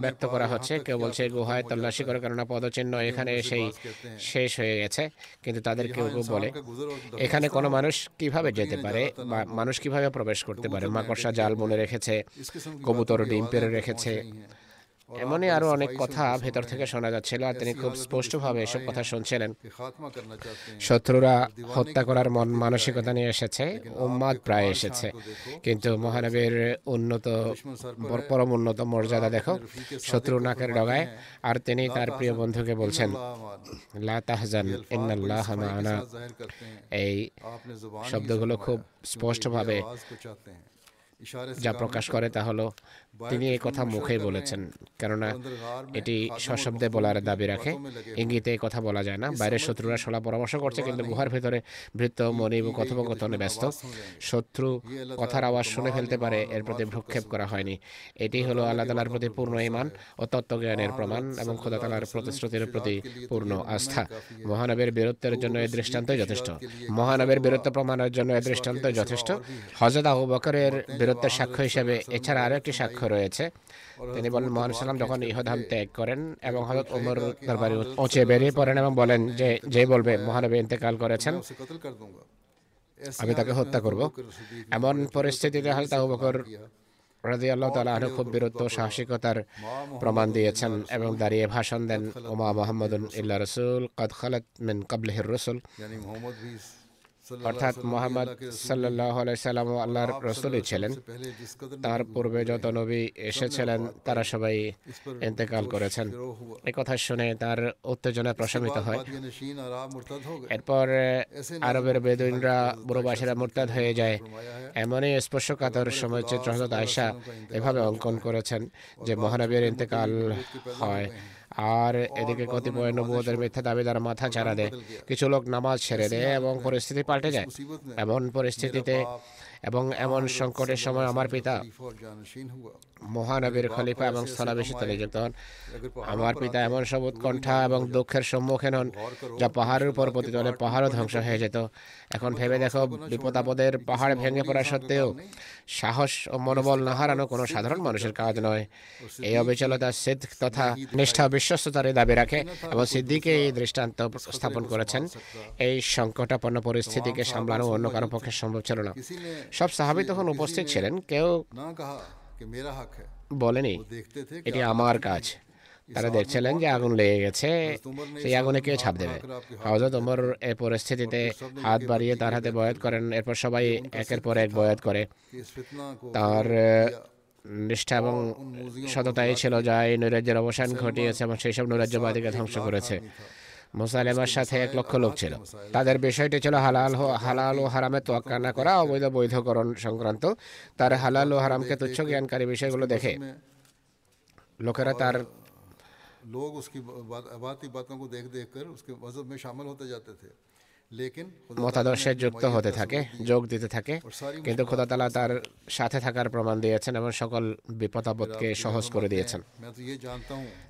ব্যক্ত করা হচ্ছে কেউ বলছে গুহায় তল্লাশি করে কেননা পদচিহ্ন এখানে এসেই শেষ হয়ে গেছে কিন্তু তাদের কেউ কেউ বলে এখানে কোনো মানুষ কীভাবে যেতে পারে বা মানুষ কীভাবে প্রবেশ করতে পারে মাকড়সা জাল বনে রেখেছে কবুতর ডিম পেড়ে রেখেছে এমনই আরও অনেক কথা ভেতর থেকে শোনা যাচ্ছিল আর তিনি খুব স্পষ্টভাবে এসব কথা শুনছিলেন। শত্রুরা হত্যা করার মন মানসিকতা নিয়ে এসেছে উম্মাদ প্রায় এসেছে। কিন্তু মহানবীর উন্নত পরম উন্নত মর্যাদা দেখো শত্রু নাকের ডগায় আর তিনি তার প্রিয় বন্ধুকে বলছেন লা তাহজান ইন্নাল্লাহ মানা এই শব্দগুলো খুব স্পষ্টভাবে যা প্রকাশ করে তা হলো তিনি এই কথা মুখেই বলেছেন কেননা এটি সশব্দে বলার দাবি রাখে। ইঙ্গিতে এই কথা বলা যায় না। বাইরের শত্রুরা সলা পরামর্শ করছে কিন্তু গুহার ভেতরে ভৃত্য মনিব কথোপকথনে ব্যস্ত। শত্রু কথার আওয়াজ শুনে ফেলতে পারে এর প্রতি ভ্রুক্ষেপ করা হয়নি। এটি হলো আল্লাহ তালার প্রতি পূর্ণ ইমান ও তত্ত্বজ্ঞানের প্রমাণ এবং খোদা তালার প্রতিশ্রুতির প্রতি পূর্ণ আস্থা। মহানবের বীরত্বের জন্য এই দৃষ্টান্তই যথেষ্ট। মহানবের বীরত্ব প্রমাণের জন্য এই দৃষ্টান্তই যথেষ্ট। হজরত আবু বকরের বীরত্বের সাক্ষ্য হিসেবে এছাড়া আরও একটি সাক্ষ্য রয়েছে। তিনি বলেন মোহান ইসলাম যখন ইহধাম ত্যাগ করেন এবং হজরত ওমর দরবারে পৌঁছে বেরিয়ে পড়েন এবং বলেন যে যে বলবে, মহানবী ইন্তেকাল করেছেন, আমি তাকে হত্যা করব। এমন পরিস্থিতিতে হজরত আবু বকর রাজি আল্লাহ তালা আরও খুব বীরত্ব সাহসিকতার প্রমাণ দিয়েছেন এবং দাঁড়িয়ে ভাষণ দেন, ওমা মোহাম্মদ ইল্লা রসুল, কদ খালাত মিন কাবলেহির রসুল। অর্থাৎ মোহাম্মদ সাল্লাহ সাল্লাম আল্লাহর রসুলই ছিলেন। তার পূর্বে যত নবী এসেছিলেন তারা সবাই ইন্তেকাল করেছেন। এ কথা শুনে তার উত্তেজনা প্রশমিত হয়। এরপর আরবের বেদুইনরা বুড়োবাসীরা মোরতাদ হয়ে যায়। এমনই স্পর্শকাতর সময় চিত্র আয়সা এভাবে অঙ্কন করেছেন যে মহানবীর ইন্তেকাল হয়। আর এদিকে কতিপয় নবুয়তের মিথ্যা দাবিদার মাথা ছাড়া দেয়। কিছু লোক নামাজ ছেড়ে দেয় এবং পরিস্থিতি পাল্টে যায়। এমন পরিস্থিতিতে এবং এমন সংকটের সময় আমার পিতা মহানবীর খলিফা এবং স্থলাভিষিক্ত নিযুক্ত হন। আমার পিতা এমন সব উৎকণ্ঠা এবং দুঃখের সম্মুখীন হন, যা পাহাড়ের উপর পতিত হলে পাহাড়ও ধ্বংস হয়ে যেত। এখন ভেবে দেখো, বিপদাপদের পাহাড় ভেঙে পড়া সত্ত্বেও সাহস ও মনোবল না হারানো কোনো সাধারণ মানুষের কাজ নয়। এই অবিচলতা সিদ্ধ তথা নিষ্ঠা বিশ্বস্ততার দাবি রাখে এবং সিদ্ধিকে এই দৃষ্টান্ত স্থাপন করেছেন। এই সংকটাপন্ন পরিস্থিতিকে সামলানো অন্য কারও পক্ষে সম্ভব ছিল না। সব সাহাবি তখন উপস্থিত ছিলেন। কেউ বলেনি এটি আমার কাজ তারা দেখছিলেন যে আগুন লেগে গেছে সেই আগুনে কেউ ছাপ দেবে হজরত ওমর এ পরিস্থিতিতে হাত বাড়িয়ে তার হাতে বয়াত করেন এরপর সবাই একের পর এক বয়াত করে তার নিষ্ঠা এবং সততাই ছিল যা এই নৈরাজ্যের অবসান ঘটিয়েছে এবং সেই সব নৈরাজ্যবাদীকে ধ্বংস করেছে মুসালেমার সাথে এক লক্ষ লোক ছিল তাদের বিষয়টি ছিল হালাল ও- হালাল ও হারামে তোয়াক্কা না করা অবৈধ বৈধকরণ সংক্রান্ত তার হালাল ও হারামকে তুচ্ছ জ্ঞানকারী বিষয়গুলো দেখে লোকেরা তার लोग उसकी बात- बाती बातों को देख देख कर उसके मजहब में शामिल होते जाते थे लेकिन खुदा মতাদর্শে যুক্ত হতে থাকে যোগ দিতে থাকে কিন্তু খোদাতালা তার সাথে থাকার প্রমাণ দিয়েছেন এবং সকল বিপদাবদকে সহজ করে দিয়েছেন।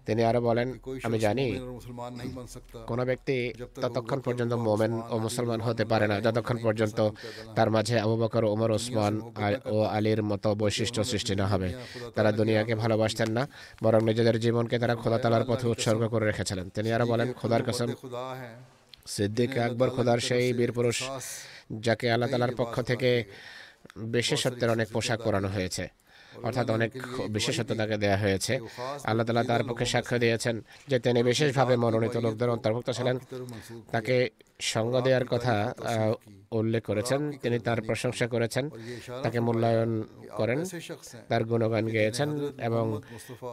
তিনি আরও বলেন আমি জানি কোন ব্যক্তি ততক্ষণ পর্যন্ত মোমেন ও মুসলমান হতে পারে না। যতক্ষণ পর্যন্ত তার মাঝে আবু বকর ওমর ওসমান ও আলীর মতো বৈশিষ্ট্য সৃষ্টি না হবে। তারা দুনিয়াকে ভালোবাসতেন না বরং নিজেদের জীবনকে তারা খোদাতালার পথে উৎসর্গ করে রেখেছিলেন। তিনি আরও বলেন খোদার কাছে সিদ্দিক আকবর খোদার সেই বীর পুরুষ যাকে আল্লাহ তালার পক্ষ থেকে বিশেষত্বের অনেক পোশাক পরানো হয়েছে। অর্থাৎ অনেক বিশেষত্ব তাকে দেওয়া হয়েছে। আল্লাহ তালা তার পক্ষে সাক্ষ্য দিয়েছেন যে তিনি বিশেষভাবে মনোনীত লোকদের অন্তর্ভুক্ত ছিলেন। তাকে সঙ্গ দেওয়ার কথা উল্লেখ করেছেন। তিনি তার প্রশংসা করেছেন। তাকে মূল্যায়ন করেন। তার গুণগান গেয়েছেন এবং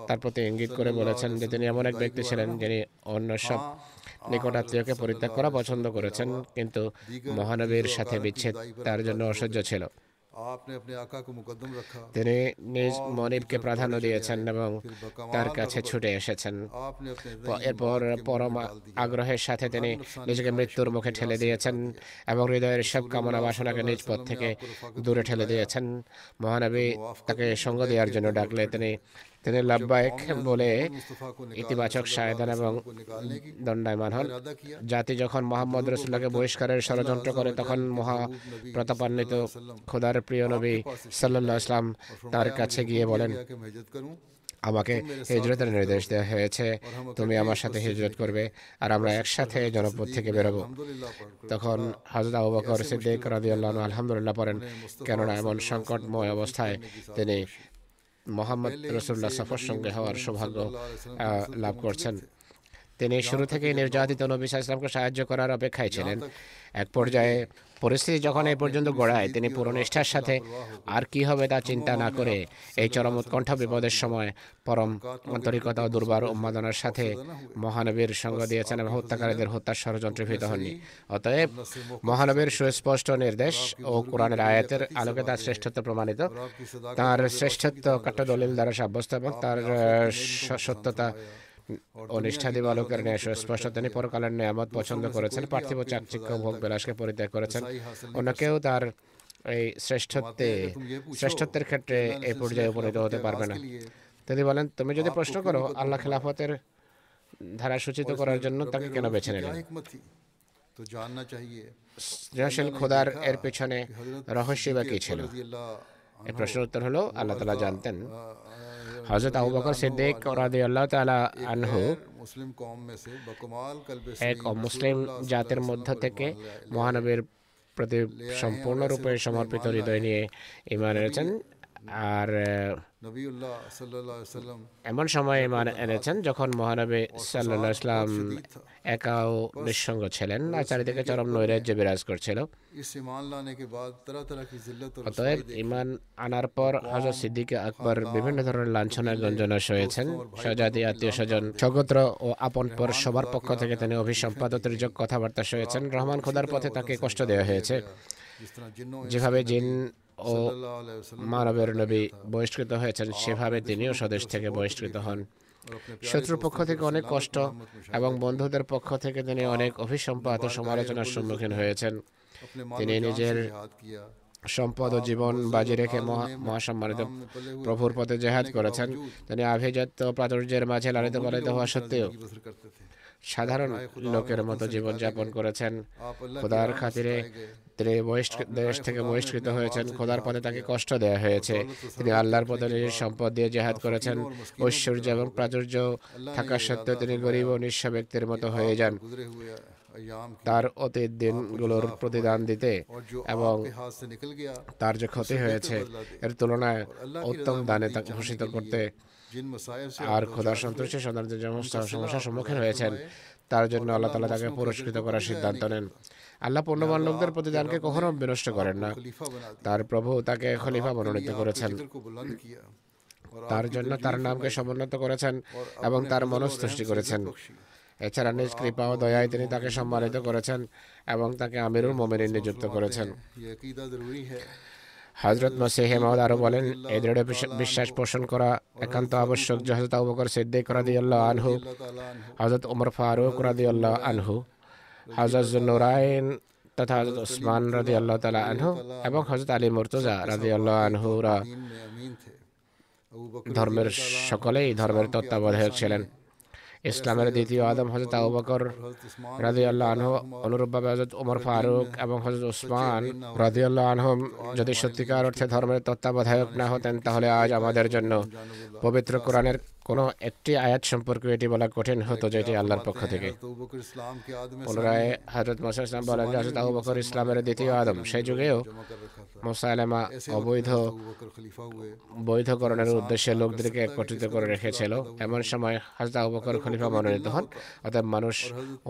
তার প্রতি ইঙ্গিত করে বলেছেন যে তিনি এমন এক ব্যক্তি ছিলেন যিনি অন্য সব নিকটাত্মীয়কে পরিত্যাগ করা পছন্দ করেছেন, কিন্তু মহানবীর সাথে বিচ্ছেদ তার জন্য অসহ্য ছিল। তিনি নিজ মনিবকে প্রাধান্য দিয়েছেন এবং তার কাছে ছুটে এসেছেন। এরপর পরম আগ্রহের সাথে তিনি নিজেকে মৃত্যুর মুখে ঠেলে দিয়েছেন এবং হৃদয়ের সব কামনা বাসনাকে নিজ পথ থেকে দূরে ঠেলে দিয়েছেন। মহানবী তাকে সঙ্গ দেওয়ার জন্য ডাকলে তিনি তিনি লাভবায়ক বলে ইতিবাচক সায়দান এবং দণ্ডায়মান হন। জাতি যখন মোহাম্মদ রসুল্লাহকে বহিষ্কারের ষড়যন্ত্র করে তখন মহা প্রতাপান্বিত খোদার প্রিয় নবী সাল্লাহ ইসলাম তার কাছে গিয়ে বলেন আমাকে হিজরতের নির্দেশ দেওয়া হয়েছে। তুমি আমার সাথে হিজরত করবে আর আমরা একসাথে জনপদ থেকে বেরোবো। তখন হজরত আবু বকর সিদ্দিক রাদিয়াল্লাহু আলহামদুলিল্লাহ পড়েন কেননা এমন সংকটময় অবস্থায় তিনি মোহাম্মদ রসুল্লাহ সফর সঙ্গে হওয়ার সৌভাগ্য আহ, লাভ করছেন। তিনি শুরু থেকেই নির্যাতিত নবী সাহা ইসলামকে সাহায্য করার অপেক্ষায় ছিলেন। এক পর্যায়ে পরিস্থিতি যখন এই পর্যন্ত গড়ায়, তিনি পুরো নিষ্ঠার সাথে আর কি হবে তা চিন্তা না করে এই চরম উৎকণ্ঠ বিপদের সময় পরম আন্তরিকতা ও দুর্বার উন্মাদনার সাথে মহানবীর সঙ্গ দিয়েছেন এবং হত্যাকারীদের হত্যার ষড়যন্ত্রে ভীত হননি। অতএব মহানবীর সুস্পষ্ট নির্দেশ ও কোরআনের আয়াতের আলোকে তার শ্রেষ্ঠত্ব প্রমাণিত। তার শ্রেষ্ঠত্ব কাট্ট দলিল দ্বারা সাব্যস্ত এবং তার সত্যতা অনিষ্ঠাদি বালকের ন্যায় পরকালের নিয়ামত পছন্দ করেছেন, পার্থিব চাকচিক্য ভোগ বিলাসকে পরিত্যাগ করেছেন। তার এই শ্রেষ্ঠত্বে, শ্রেষ্ঠত্বের ক্ষেত্রে এই পর্যায়ে উপনীত হতে পারবে না। তিনি বলেন, তুমি যদি প্রশ্ন করো আল্লাহ খেলাফতের ধারা সূচিত করার জন্য তাকে কেন বেছে নিলেন সৃজনশীল খোদার এর পেছনে রহস্য বা কি ছিল? এই প্রশ্নের উত্তর হলো, আল্লাহ তালা জানতেন হজরত আবু বকর সিদ্দিক রাদিয়াল্লাহ তাআলা আনহু এক মুসলিম জাতির মধ্য থেকে মহানবীর প্রতি সম্পূর্ণরূপে সমর্পিত হৃদয় নিয়ে ইমান এনেছেন আর এমন সময় ইমান এনেছেন যখন মহানবী সাল্লাহ ইসলাম একাও নিঃসঙ্গ ছিলেন আর চারিদিকে চরম নৈরাজ্য বিরাজ করছিল। অতএব ইমান আনার পর হজরত সিদ্দিক আকবর বিভিন্ন ধরনের লাঞ্ছনা গঞ্জনা সয়েছেন সজাতি আত্মীয় স্বজন সগোত্র ও আপন পর সবার পক্ষ থেকে তিনি অভিসম্পাদতের দুর্যোগ কথাবার্তা সয়েছেন রহমান খোদার পথে তাকে কষ্ট দেওয়া হয়েছে। যেভাবে জিন ও মানবের নবী বহিষ্কৃত হয়েছেন সেভাবে তিনিও স্বদেশ থেকে বহিষ্কৃত হন। শত্রুর পক্ষ থেকে অনেক কষ্ট এবং বন্ধুদের পক্ষ থেকে তিনি অনেক অভিসম্পাত সমালোচনার সম্মুখীন হয়েছেন। তিনি নিজের সম্পদ ও জীবন বাজি রেখে মহাসম্মানিত প্রভুর পথে জেহাদ করেছেন। তিনি আভিজাত্য প্রাচুর্যের মাঝে লালিত পালিত হওয়া সত্ত্বেও সাধারণ লোকের মতো জীবনযাপন করেছেন। খোদার খাতিরে তিনি দেশ থেকে বহিষ্কৃত হয়েছেন খোদার পথে তাকে কষ্ট দেওয়া হয়েছে। তিনি আল্লাহর পথে নিজের সম্পদ দিয়ে জেহাদ করেছেন। ঐশ্বর্য এবং প্রাচুর্য থাকা সত্ত্বেও তিনি গরিব ও নিঃস্ব ব্যক্তির মতো হয়ে যান। তার অতীত দিনগুলোর প্রতিদান দিতে এবং তার যে ক্ষতি হয়েছে এর তুলনায় উত্তম দানে তাকে ঘোষিত করতে আর খোদার সন্তুষ্টি সন্তানদের সমস্যার সম্মুখীন হয়েছেন তার জন্য আল্লাহ তালা তাকে পুরস্কৃত করার সিদ্ধান্ত নেন। আল্লাহ পণ্যবান লোকদের প্রতি প্রতিদানকে কখনো বিনষ্ট করেন না। তার প্রভু তাকে খলিফা মনোনীত করেছেন। তার জন্য তার নামকে সমুন্নত করেছেন এবং তার মনস্তুষ্টি করেছেন। এছাড়া নিজ কৃপা ও দয়ায় তিনি তাকে সম্মানিত করেছেন এবং তাকে আমিরুল মোমেনিন নিযুক্ত করেছেন। হজরত মসিহে মহদ আরও বলেন এ দৃঢ় বিশ্বাস পোষণ করা একান্ত আবশ্যক যে হজরত আবকর সিদ্দিক রাদিয়াল্লাহ আনহু হজরত উমর ফারুক রাদিয়াল্লাহ আনহু হজরত নুরায়ন তথা হজরত ওসমান রাদিয়াল্লাহ তালা আনহু এবং হজরত আলী মুর্তজা রাদিয়াল্লাহ আনহুরা ধর্মের সকলেই ধর্মের তত্ত্বাবধায়ক ছিলেন ইসলামের দ্বিতীয় আদম হজরত আবু বকর রাজি আল্লাহ আনহ অনুরূপভাবে হজরত ওমর ফারুক এবং হজরত উসমান রাজি আল্লাহ আনহম যদি সত্যিকার অর্থে ধর্মের তত্ত্বাবধায়ক না হতেন তাহলে আজ আমাদের জন্য পবিত্র কোরআনের কোনো একটি আয়াত সম্পর্কে এটি বলা কঠিন হতো যেটি আল্লাহর পক্ষ থেকে। পুনরায় হজরত মোসা ইসলাম বলেন হজরত আবু বকর ইসলামের দ্বিতীয় আদম সেই যুগেও মোসাইলামা অবৈধ বৈধকরণের উদ্দেশ্যে লোকদেরকে একত্রিত করে রেখেছিল। এমন সময় হজরত আবু বকর খলিফা মনোনীত হন। অর্থাৎ মানুষ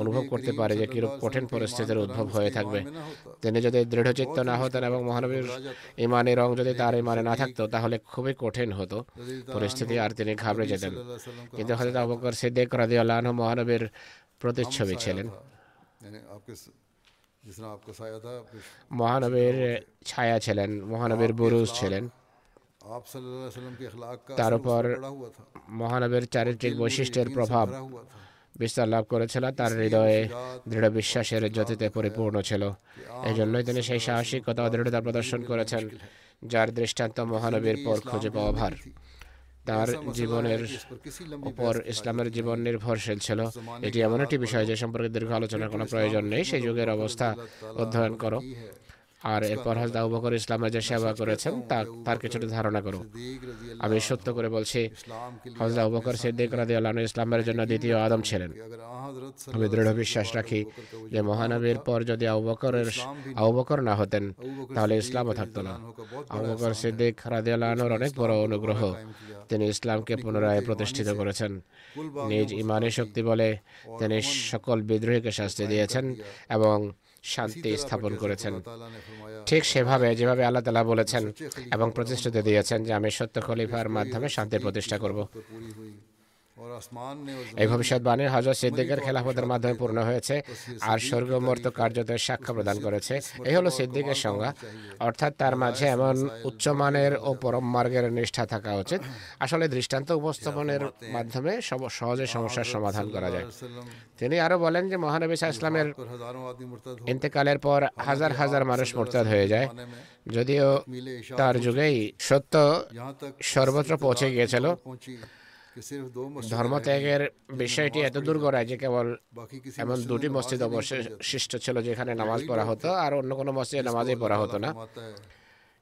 অনুভব করতে পারে যে কিরূপ কঠিন পরিস্থিতির উদ্ভব হয়ে থাকবে। তিনি যদি দৃঢ়চিত্ত না হতেন এবং মহানবীর ইমানের রং যদি তার ইমানে না থাকতো তাহলে খুবই কঠিন হতো। পরিস্থিতি আর তিনি ঘাবড়ে যেতেন ছিলেন। কিন্তু হজরত আবুকর সিদ্দিক রাদিয়াল্লাহু আনহু মহানবীর প্রতিচ্ছবি ছিলেন। মহানবীর ছায়া ছিলেন মহানবীর বুরুজ ছিলেন। তার উপর মহানবীর চারিত্রিক বৈশিষ্ট্যের প্রভাব বিস্তার লাভ করেছিল তার হৃদয়ে দৃঢ় বিশ্বাসের জ্যোতিতে পরিপূর্ণ ছিল। এই জন্যই তিনি সেই সাহসিকতা দৃঢ়তা প্রদর্শন করেছেন যার দৃষ্টান্ত মহানবীর পর খুঁজে পাওয়া ভার। তার জীবনের উপর ইসলামের জীবন নির্ভরশীল ছিল। এটি এমন একটি বিষয় যে সম্পর্কে দীর্ঘ আলোচনার কোনো প্রয়োজন নেই। সেই যুগের অবস্থা অধ্যয়ন করো। আর এরপর হজরত আবু বকর ইসলামের যে সেবা করেছেন তার তার কিছুটা ধারণা করো। আমি সত্য করে বলছি হজরত আবু বকর সিদ্দিক রাদিয়াল্লাহু ইসলামের জন্য দ্বিতীয় আদম ছিলেন। আমি দৃঢ় বিশ্বাস রাখি যে মহানবীর পর যদি আবু বকরের আবু বকর না হতেন তাহলে ইসলামও থাকতো না। আবু বকর সিদ্দিক রাদিয়াল্লাহু অনেক বড় অনুগ্রহ। তিনি ইসলামকে পুনরায় প্রতিষ্ঠিত করেছেন। নিজ ইমানের শক্তি বলে তিনি সকল বিদ্রোহীকে শাস্তি দিয়েছেন এবং শান্তি স্থাপন করেছেন। ঠিক সেভাবে যেভাবে আল্লাহ তালা বলেছেন এবং প্রতিশ্রুতি দিয়েছেন যে আমি সত্য খলিফার মাধ্যমে শান্তি প্রতিষ্ঠা করব। এই ভবিষ্যৎবাণী হজরত সিদ্দিকের খেলাফতের মাধ্যমে পূর্ণ হয়েছে আর স্বর্গমর্ত কার্যদের সাক্ষ্য প্রদান করেছে। এই হলো সিদ্দিকের সংজ্ঞা। অর্থাৎ তার মাঝে এমন উচ্চমানের ও পরম মার্গের নিষ্ঠা থাকা উচিত। আসলে দৃষ্টান্ত উপস্থাপনের মাধ্যমে সহজে সমস্যার সমাধান করা যায়। তিনি আরও বলেন যে মহানবী ইসলামের ইন্তেকালের পর হাজার হাজার মানুষ মোরতাদ হয়ে যায়। যদিও তার যুগেই সত্য সর্বত্র পৌঁছে গিয়েছিল। ধর্মত্যাগের বিষয়টি এত দূর গড়ায় যে কেবল এমন দুটি মসজিদ অবশিষ্ট ছিল যেখানে নামাজ পড়া হতো আর অন্য কোনো মসজিদে নামাজই পড়া হতো না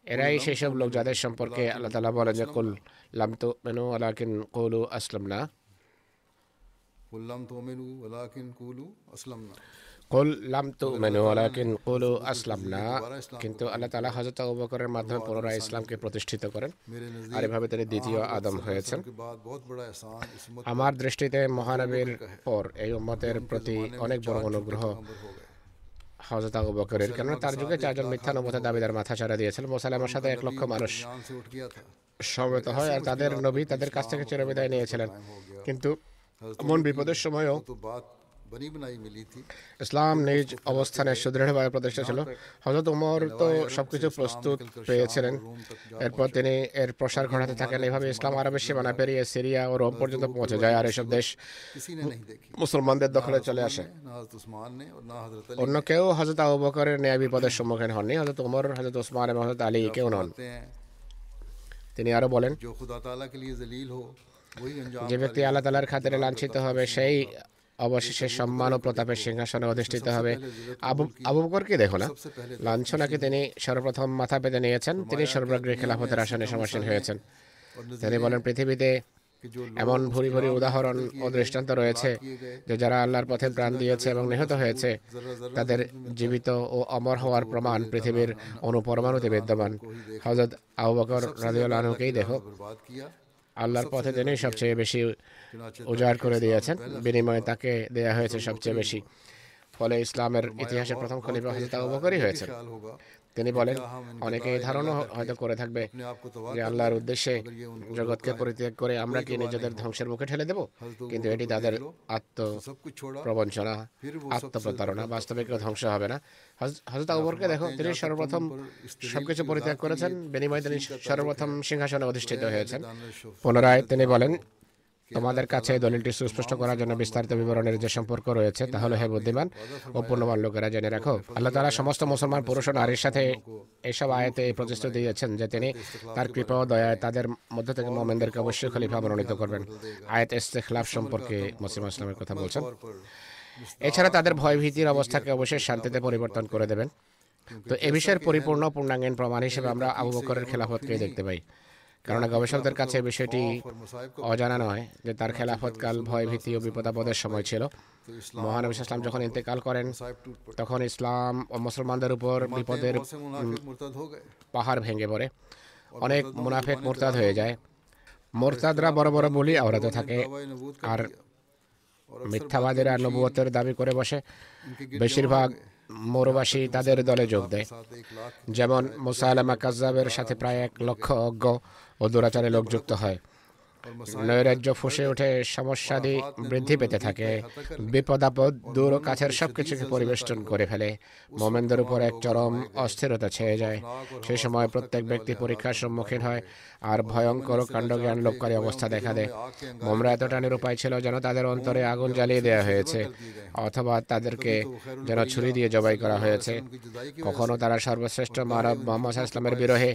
এরাই সেই সব লোক যাদের সম্পর্কে আল্লাহ তালা বলেন যে কুল লাম তো মেনু আলাকিন কৌলু আসলাম না কুল্লাম তো মেনু আলাকিন কুলু আসলাম না কল লাম তো মানে ওলাকিন কলু আসলাম না কিন্তু আল্লাহ তালা হজরত আবুবকরের মাধ্যমে পুনরায় ইসলামকে প্রতিষ্ঠিত করেন। আর এভাবে তিনি দ্বিতীয় আদম হয়েছেন। আমার দৃষ্টিতে মহানবীর পর এই উম্মতের প্রতি অনেক বড় অনুগ্রহ হজরত আবু বকরের। কারণ তার যুগে চারজন মিথ্যা নবতা দাবিদার মাথা ছাড়া দিয়েছিল মোসালামার সাথে এক লক্ষ মানুষ সমবেত হয় আর তাদের নবী তাদের কাছ থেকে চিরবিদায় নিয়েছিলেন। কিন্তু মন বিপদের সময়ও ইসলাম নিজ অবস্থানে সুদৃঢ়ভাবে প্রতিষ্ঠা ছিল। হজরত উমর তো সবকিছু প্রস্তুত পেয়েছিলেন। এরপর তিনি এর প্রসার ঘটাতে থাকেন। এভাবে ইসলাম আরবে সীমানা পেরিয়ে সিরিয়া ও রোম পর্যন্ত পৌঁছে যায়। আর এসব দেশ মুসলমানদের দখলে চলে আসে। অন্য কেউ হজরত আবুবকরের ন্যায় বিপদের সম্মুখীন হননি। হজরত উমর হজরত ওসমান এবং হজরত আলী কেউ নন। তিনি আরও বলেন যে ব্যক্তি আল্লাহ তালার খাতিরে লাঞ্ছিত হবে সেই অবশেষে সম্মান ও প্রতাপের সিংহাসনে অধিষ্ঠিত হবে আবু আবু বকরকে দেখো না? লাঞ্ছনাকে তিনি সর্বপ্রথম মাথা পেতে নিয়েছেন। তিনি সর্বাগ্রে খেলাফতের আসনে সমাসীন হয়েছেন। তিনি বলেন পৃথিবীতে এমন ভরি ভরি উদাহরণ ও দৃষ্টান্ত রয়েছে যে যারা আল্লাহর পথে প্রাণ দিয়েছে এবং নিহত হয়েছে তাদের জীবিত ও অমর হওয়ার প্রমাণ পৃথিবীর অনুপরমাণুতে বিদ্যমান। হজরত আবু বকর রাজিউল আনহুকেই দেখো। আল্লাহর পথে তিনি সবচেয়ে বেশি উজাড় করে দিয়েছেন। বিনিময়ে তাকে দেয়া হয়েছে সবচেয়ে বেশি। ফলে ইসলামের ইতিহাসে প্রথম খলিফা হজরত আবু বকরই হয়েছে তিনি বলেন অনেকে এই ধারণা হয়তো করে থাকবে যে আল্লাহর উদ্দেশ্যে জগৎকে পরিত্যাগ করে আমরা কি নিজেদের ধ্বংসের মুখে ঠেলে দেব? কিন্তু এটি তাদের আত্ম প্রবঞ্চনা আত্মপ্রতারণা বাস্তবে কেউ ধ্বংস হবে না। হজরত আকবরকে দেখো তিনি সর্বপ্রথম সবকিছু পরিত্যাগ করেছেন। বিনিময়ে তিনি সর্বপ্রথম সিংহাসনে অধিষ্ঠিত হয়েছেন। পুনরায় তিনি বলেন তোমাদের কাছে দলিলটি সুস্পষ্ট করার জন্য বিস্তারিত বিবরণের যে সম্পর্ক রয়েছে, তা হলো হে বুদ্ধিমান ও পূর্ণবান লোকেরা জেনে রাখো। আল্লাহ তালা সমস্ত মুসলমান পুরুষ ও নারীর সাথে এসব আয়াতে এই প্রতিশ্রুতি দিয়েছেন যে তিনি তার কৃপা ও দয়ায় তাদের মধ্য থেকে মোমেনদেরকে অবশ্যই খলিফা মনোনীত করবেন। আয়াত ইস্তেখলাফ সম্পর্কে মুসলিম ইসলামের কথা বলছেন। এছাড়া তাদের ভয়ভীতির অবস্থাকে অবশ্যই শান্তিতে পরিবর্তন করে দেবেন। তো এ বিষয়ের পরিপূর্ণ পূর্ণাঙ্গীন প্রমাণ হিসেবে আমরা আবু বকরের খেলাফতকে দেখতে পাই। কেননা গবেষকদের কাছে বিষয়টি অজানা নয় যে তার খেলাফতকাল ভয় ভীতি ও বিপদাপদের সময় ছিল। মহানবী ইসলাম যখন ইন্তেকাল করেন তখন ইসলাম ও মুসলমানদের উপর বিপদের পাহাড় ভেঙে পড়ে। অনেক মুনাফেক মোরতাদ হয়ে যায়। মোরতাদরা বড় বড় বলি আওড়াতে থাকে আর মিথ্যাবাদীরা নবুয়তের দাবি করে বসে। বেশিরভাগ মোরবাসী তাদের দলে যোগ দেয়। যেমন মুসা আলামা কাজাবের সাথে প্রায় এক লক্ষ অজ্ঞ ও দুরাচারে লোকযুক্ত হয়। নৈরাজ্য ফুসে ওঠে সমস্যাদি বৃদ্ধি পেতে থাকে বিপদাপদ দূর কাছের সবকিছুকে পরিবেষ্টন করে ফেলে, মোমেনদের উপর এক চরম অস্থিরতা ছেয়ে যায়। সেই সময় প্রত্যেক ব্যক্তি পরীক্ষার সম্মুখীন হয় আর ভয়ঙ্কর কাণ্ডজ্ঞান লোককারী অবস্থা দেখা দেয়। মোমরা এত টানের উপায় ছিল যেন তাদের অন্তরে আগুন জ্বালিয়ে দেওয়া হয়েছে, অথবা তাদেরকে যেন ছুরি দিয়ে জবাই করা হয়েছে। কখনো তারা সর্বশ্রেষ্ঠ মানব মোহাম্মদ ইসলামের বিরোহে,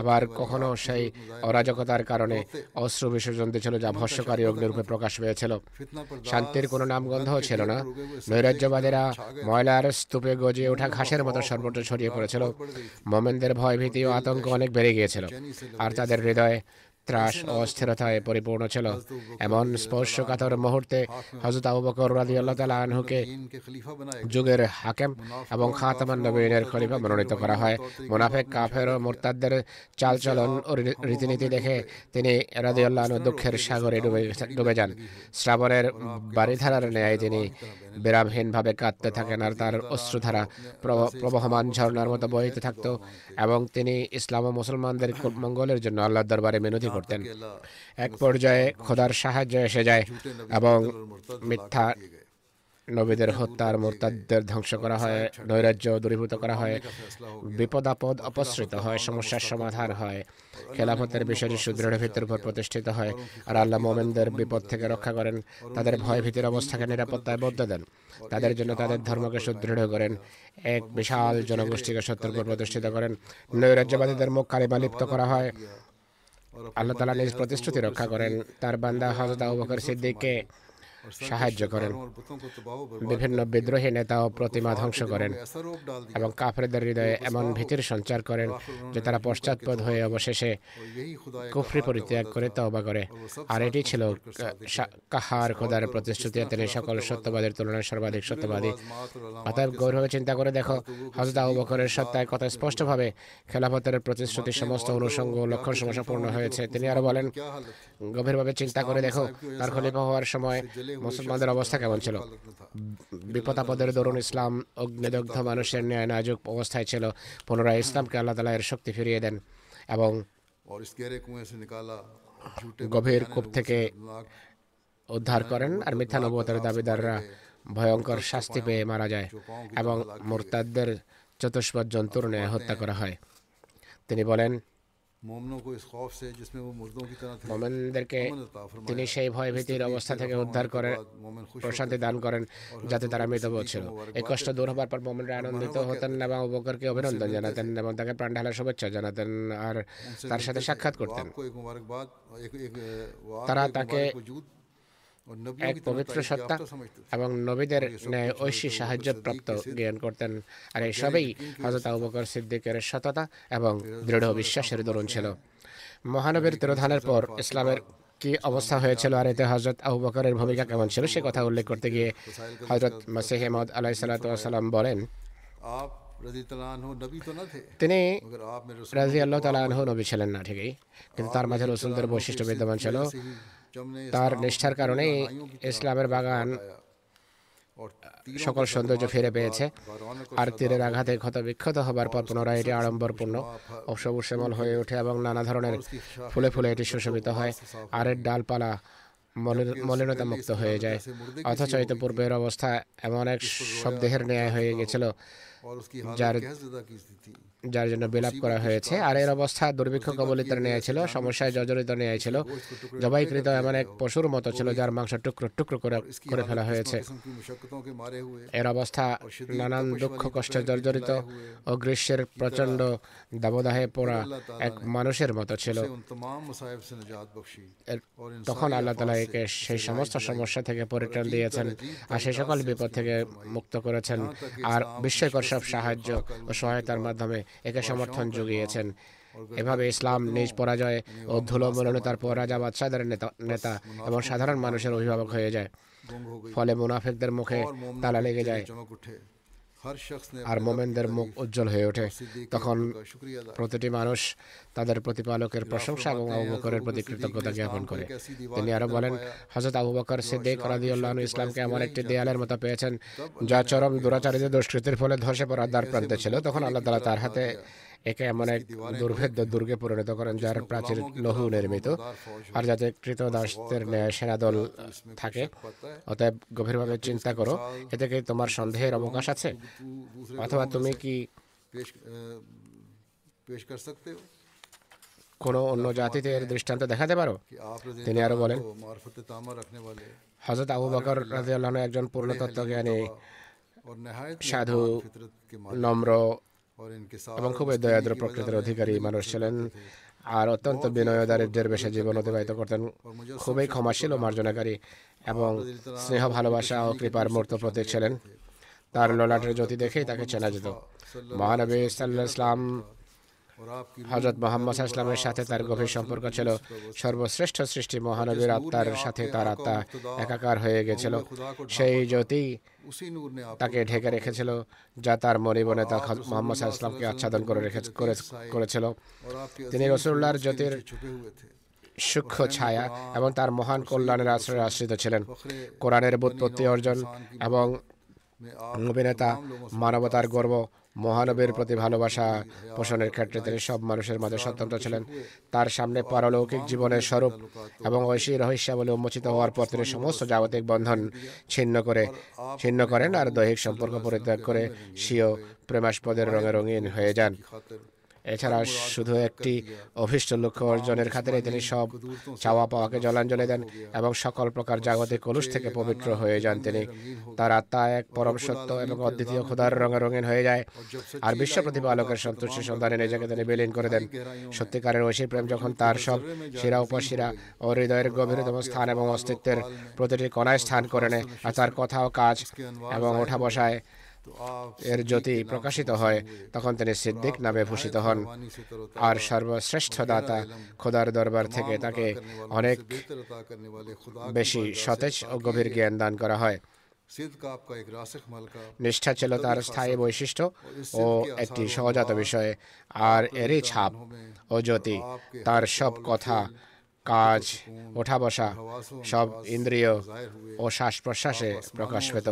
আবার কখনো সেই অরাজকতার কারণে অস্ত্র বিসর্জন দিয়েছিল যা ভস্যকারী অগ্নিরূপে প্রকাশ পেয়েছিল। শান্তির কোনো নামগন্ধও ছিল না। নৈরাজ্যবাদীরা ময়লার স্তূপে গজিয়ে ওঠা ঘাসের মতো সর্বত্র ছড়িয়ে পড়েছিল। মোমেনদের ভয়ভীতি ও আতঙ্ক অনেক বেড়ে গিয়েছিল। আর তাদের হৃদয়ে ত্রাস ও অস্থিরতায় পরিপূর্ণ ছিল। এমন স্পর্শকাতর মুহূর্তে হজরত আবু বকর রাজি আল্লাহ তালা আনহুকে যুগের হাকেম এবং খাতামান নবীনের খলিফা মনোনীত করা হয়। মুনাফেক কাফের ও মোরতাদদের চালচলন ও রীতিনীতি দেখে তিনি রাজি আল্লাহ দুঃখের সাগরে ডুবে ডুবে যান। শ্রাবণের বারিধারার ন্যায় তিনি বিরামহীনভাবে কাঁদতে থাকেন আর তার অশ্রুধারা প্রব- প্রবহমান ঝর্ণার মতো বহিতে থাকত এবং তিনি ইসলাম ও মুসলমানদের মঙ্গলের জন্য আল্লাহর দরবারে মিনতি করতেন। এক পর্যায়ে খোদার সাহায্য এসে যায় এবং মিথ্যা নবীদের হত্যার মোরতাদদের ধ্বংস করা হয়, নৈরাজ্য দূরীভূত করা হয় বিপদ আপদ অপসৃত হয়, সমস্যার সমাধান হয়। খেলাফতের বিষয়টি সুদৃঢ় ভিত্তির উপর প্রতিষ্ঠিত হয় আর আল্লাহ মোমেনদের বিপদ থেকে রক্ষা করেন, তাদের ভয় ভীতির অবস্থাকে নিরাপত্তায় বদ্ধ দেন। তাদের জন্য তাদের ধর্মকে সুদৃঢ় করেন, এক বিশাল জনগোষ্ঠীকে সত্যের উপর প্রতিষ্ঠিত করেন। নৈরাজ্যবাদীদের মুখ কালিমা লিপ্ত করা হয়। আল্লাহ তালা নিজ প্রতিশ্রুতি রক্ষা করেন। তার বান্দা হজরত আবু বকর সিদ্দিককে সাহায্য করেন। বিভিন্ন বিদ্রোহী নেতা ও প্রতিমা ধ্বংস করেন এবং কাফেরদের হৃদয়ে এমন ভীতির সঞ্চার করেন যে তারা পশ্চাৎপদ হয়ে অবশেষে কুফরি পরিত্যাগ করে তওবা করে। আর এটি ছিল কাহার খোদার প্রতিশ্রুতি তিনি সকল সত্যবাদের তুলনায় সর্বাধিক সত্যবাদী। অতএব গৌরবে চিন্তা করে দেখো হজরত আবু বকরের সত্তায় কত স্পষ্টভাবে খেলাফতের প্রতিশ্রুতি সমস্ত অনুষঙ্গ লক্ষণ সমস্যা পূর্ণ হয়েছে। তিনি আরও বলেন গভীরভাবে চিন্তা করে দেখো তার খলিফা হওয়ার সময় মুসলমানদের অবস্থা কেমন ছিল? বিপদ আপদের দরুন ইসলাম অগ্নিদগ্ধ মানুষের ন্যায় নাজুক অবস্থায় ছিল। পুনরায় ইসলামকে আল্লাহ তালা এর শক্তি ফিরিয়ে দেন এবং গভীর কূপ থেকে উদ্ধার করেন আর মিথ্যা নবতের দাবিদাররা ভয়ঙ্কর শাস্তি পেয়ে মারা যায় এবং মোরতাদদের চতুষ্পদ জন্তুর ন্যায় হত্যা করা হয়। তিনি বলেন তিনি সেই ভয় ভীতির অবস্থা থেকে উদ্ধার করে প্রশান্তি দান করেন যাতে তারা মৃত ছিল। এই কষ্ট দূর হবার পর মোমেনরা আনন্দিত হতেন এবং উপকারকে অভিনন্দন জানাতেন এবং তাকে প্রাণ ঢালার শুভেচ্ছা জানাতেন আর তার সাথে সাক্ষাৎ করতেন। তারা তাকে এক পবিত্র সত্তা এবং নবীদের ন্যায় ঐশী সাহায্য প্রাপ্ত জ্ঞান করতেন। আর এই সবই হজরত আবু সিদ্দিকের সততা এবং দৃঢ় বিশ্বাসের দরুন ছিল। মহানবীর তিরোধানের পর ইসলামের কি অবস্থা হয়েছিল আর এতে হজরত আবু বকরের ভূমিকা কেমন ছিল সে কথা উল্লেখ করতে গিয়ে হজরত মাসিহ মহম্মদ আলাহ বলেন তিনি রাজি আল্লাহ তালা আনহ নবী ছিলেন না ঠিকই কিন্তু তার মাঝে রসুলদের বৈশিষ্ট্য বিদ্যমান ছিল তার নিষ্ঠার কারণেই ইসলামের বাগান সকল সৌন্দর্য ফিরে পেয়েছে আর তীরের আঘাতে ক্ষত বিক্ষত হবার পর পুনরায় এটি আড়ম্বরপূর্ণ ও শ্যামল হয়ে ওঠে এবং নানা ধরনের ফুলে ফুলে এটি সুশোভিত হয় আর এর ডালপালা মলিনতা মুক্ত হয়ে যায় অথচ এতে পূর্বের অবস্থা এমন এক সব দেহের ন্যায় হয়ে গেছিল اور اس کی حالت جارت... کی تھی؟ যার জন্য বিলাপ করা হয়েছে। আর এর অবস্থা দুর্ভিক্ষ কবলিত নেওয়া ছিল সমস্যায় জর্জরিত নেওয়া ছিল জবাইকৃত এমন এক পশুর মতো ছিল যার মাংস টুকরো টুকরো করে করে ফেলা হয়েছে। এর অবস্থা নানান দুঃখ কষ্টে জর্জরিত ও গ্রীষ্মের প্রচণ্ড দাবদাহে পড়া এক মানুষের মতো ছিল। তখন আল্লাহ তালা একে সেই সমস্ত সমস্যা থেকে পরিত্রাণ দিয়েছেন আর সেই সকল বিপদ থেকে মুক্ত করেছেন। আর বিশ্বকর সব সাহায্য ও সহায়তার মাধ্যমে একে সমর্থন জুগিয়েছেন। এভাবে ইসলাম নিজ পরাজয়ে ও ধুলোমলনতার পর রাজা বাদশাহের নেতা এবং সাধারণ মানুষের অভিভাবক হয়ে যায়। ফলে মুনাফিকদের মুখে তালা লেগে যায়। আর মোমেনদের মুখ উজ্জ্বল হয়ে ওঠে। তখন প্রতিটি মানুষ তাদের প্রতিপালকের প্রশংসা এবং আবু বকরের প্রতি কৃতজ্ঞতা জ্ঞাপন করে। তিনি আরও বলেন হজরত আবু বকর সিদ্দিক রাদিউল্লাহন ইসলামকে এমন একটি দেয়ালের মতো পেয়েছেন যা চরম দুরাচারীদের দুষ্কৃতির ফলে ধসে পড়ার দ্বার প্রান্তে ছিল। তখন আল্লাহ তালা তার হাতে একে এমন এক দুর্ভেদ্য দুর্গে পরিণত করেন যার প্রাচীর লহু নির্মিত। আর যাতে কৃতদাসদের ন্যায় সেনাদল থাকে অতএব গভীরভাবে চিন্তা করো এতে কি তোমার সন্দেহের অবকাশ আছে? অথবা তুমি কি কোনো অন্য জাতিতে এর দৃষ্টান্ত দেখাতে পারো? তিনি আরও বলেন হজরত আবু বকর রাজিউল্লাহ একজন পূর্ণতত্ত্ব জ্ঞানী সাধু নম্র এবং খুবই দয়াদ্র প্রকৃতির অধিকারী মানুষ ছিলেন আর অত্যন্ত বিনয়দারের বেশে জীবন অতিবাহিত করতেন খুবই ক্ষমাশীল ও মার্জনাকারী এবং স্নেহ ভালোবাসা ও কৃপার মূর্ত প্রতীক ছিলেন। তার ললাটের জ্যোতি দেখেই তাকে চেনা যেত। মহানবী সাল্লাহ ইসলাম হজরত মোহাম্মদ ইসলামের সাথে তার গভীর সম্পর্ক ছিল। সর্বশ্রেষ্ঠ সৃষ্টি মহানবীর আত্মার সাথে তার আত্মা একাকার হয়ে গেছিল। সেই জ্যোতি তাকে ঢেকে রেখেছিল, যা তার মরিবনে তা মোহাম্মদ ইসলামকে আচ্ছাদন করে রেখে করেছিল। তিনি রসুল্লাহর জ্যোতির সূক্ষ্ম ছায়া এবং তার মহান কল্যাণের আশ্রয়ে আশ্রিত ছিলেন। কোরআনের ব্যুৎপত্তি অর্জন এবং অভিনেতা মানবতার গর্ব মহানবের প্রতি ভালোবাসা পোষণের ক্ষেত্রে তিনি সব মানুষের মাঝে স্বতন্ত্র ছিলেন। তার সামনে পারলৌকিক জীবনের স্বরূপ এবং ঐশী রহস্যাবলী উন্মোচিত হওয়ার পর তিনি সমস্ত জাগতিক বন্ধন ছিন্ন করে ছিন্ন করেন আর দৈহিক সম্পর্ক পরিত্যাগ করে স্বীয় প্রেমাস্পদের রঙে রঙিন হয়ে যান। এছাড়া শুধু একটি অভিষ্ট লক্ষ্য অর্জনের খাতিরে তিনি সব চাওয়া পাওয়াকে জলাঞ্জলি দেন এবং সকল প্রকার জাগতিক কলুষ থেকে পবিত্র হয়ে যান তিনি। তার আত্মা এক পরম সত্য এবং অদ্বিতীয় ক্ষুধার রঙে রঙিন হয়ে যায়। আর বিশ্ব প্রতিপালকের সন্তুষ্টি সন্ধানে নিজেকে তিনি বিলীন করে দেন। সত্যিকারের ঐশী প্রেম যখন তার সব শিরা উপশিরা ও হৃদয়ের গভীরতম স্থান এবং অস্তিত্বের প্রতিটি কণায় স্থান করে নেয়। আর তার কথা ও কাজ এবং ওঠা বসায় এর জ্যোতি প্রকাশিত হয়, তখন তিনি সিদ্দিক নামে ভূষিত হন। আর সর্বশ্রেষ্ঠ দাতা খোদার দরবার থেকে তাকে অনেক বেশি সতেজ ও গভীর জ্ঞান দান করা হয়। নিষ্ঠা ছিল তার স্থায়ী বৈশিষ্ট্য ও একটি সহজাত বিষয়ে, আর এরই ছাপ ও জ্যোতি তার সব কথা কাজ ওঠা বসা সব ইন্দ্রিয় ও শ্বাস প্রশ্বাসে প্রকাশ পেত।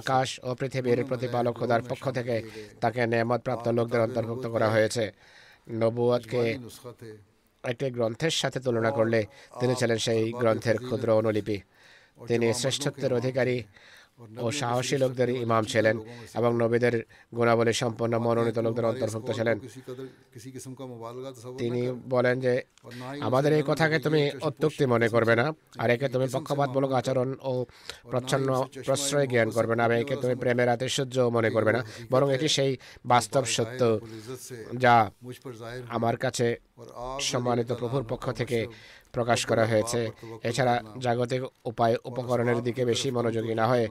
আকাশ ও পৃথিবীর প্রতিপালক খোদার পক্ষ থেকে তাকে নেমত প্রাপ্ত লোকদের অন্তর্ভুক্ত করা হয়েছে। নবুয়াদকে একটি গ্রন্থের সাথে তুলনা করলে তিনি ছিলেন সেই গ্রন্থের ক্ষুদ্র অনুলিপি। তিনি শ্রেষ্ঠত্বের অধিকারী ও সাহসী লোকদের ইমাম ছিলেন এবং নবীদের গুণাবলী সম্পন্ন মনোনীত লোকদের অন্তর্ভুক্ত ছিলেন। তিনি বলেন যে আমাদের এই কথাকে তুমি অত্যুক্তি মনে করবে না আর একে তুমি পক্ষপাতমূলক আচরণ ও প্রচ্ছন্ন প্রশ্রয় জ্ঞান করবে না আর একে তুমি প্রেমের আতিশয্য মনে করবে না বরং এটি সেই বাস্তব সত্য যা আমার কাছে সম্মানিত প্রভুর পক্ষ থেকে প্রকাশ করা হয়েছে। এছাড়া জাগতিক উপায় উপকরণের দিকে বেশি মনোযোগী না হয়ে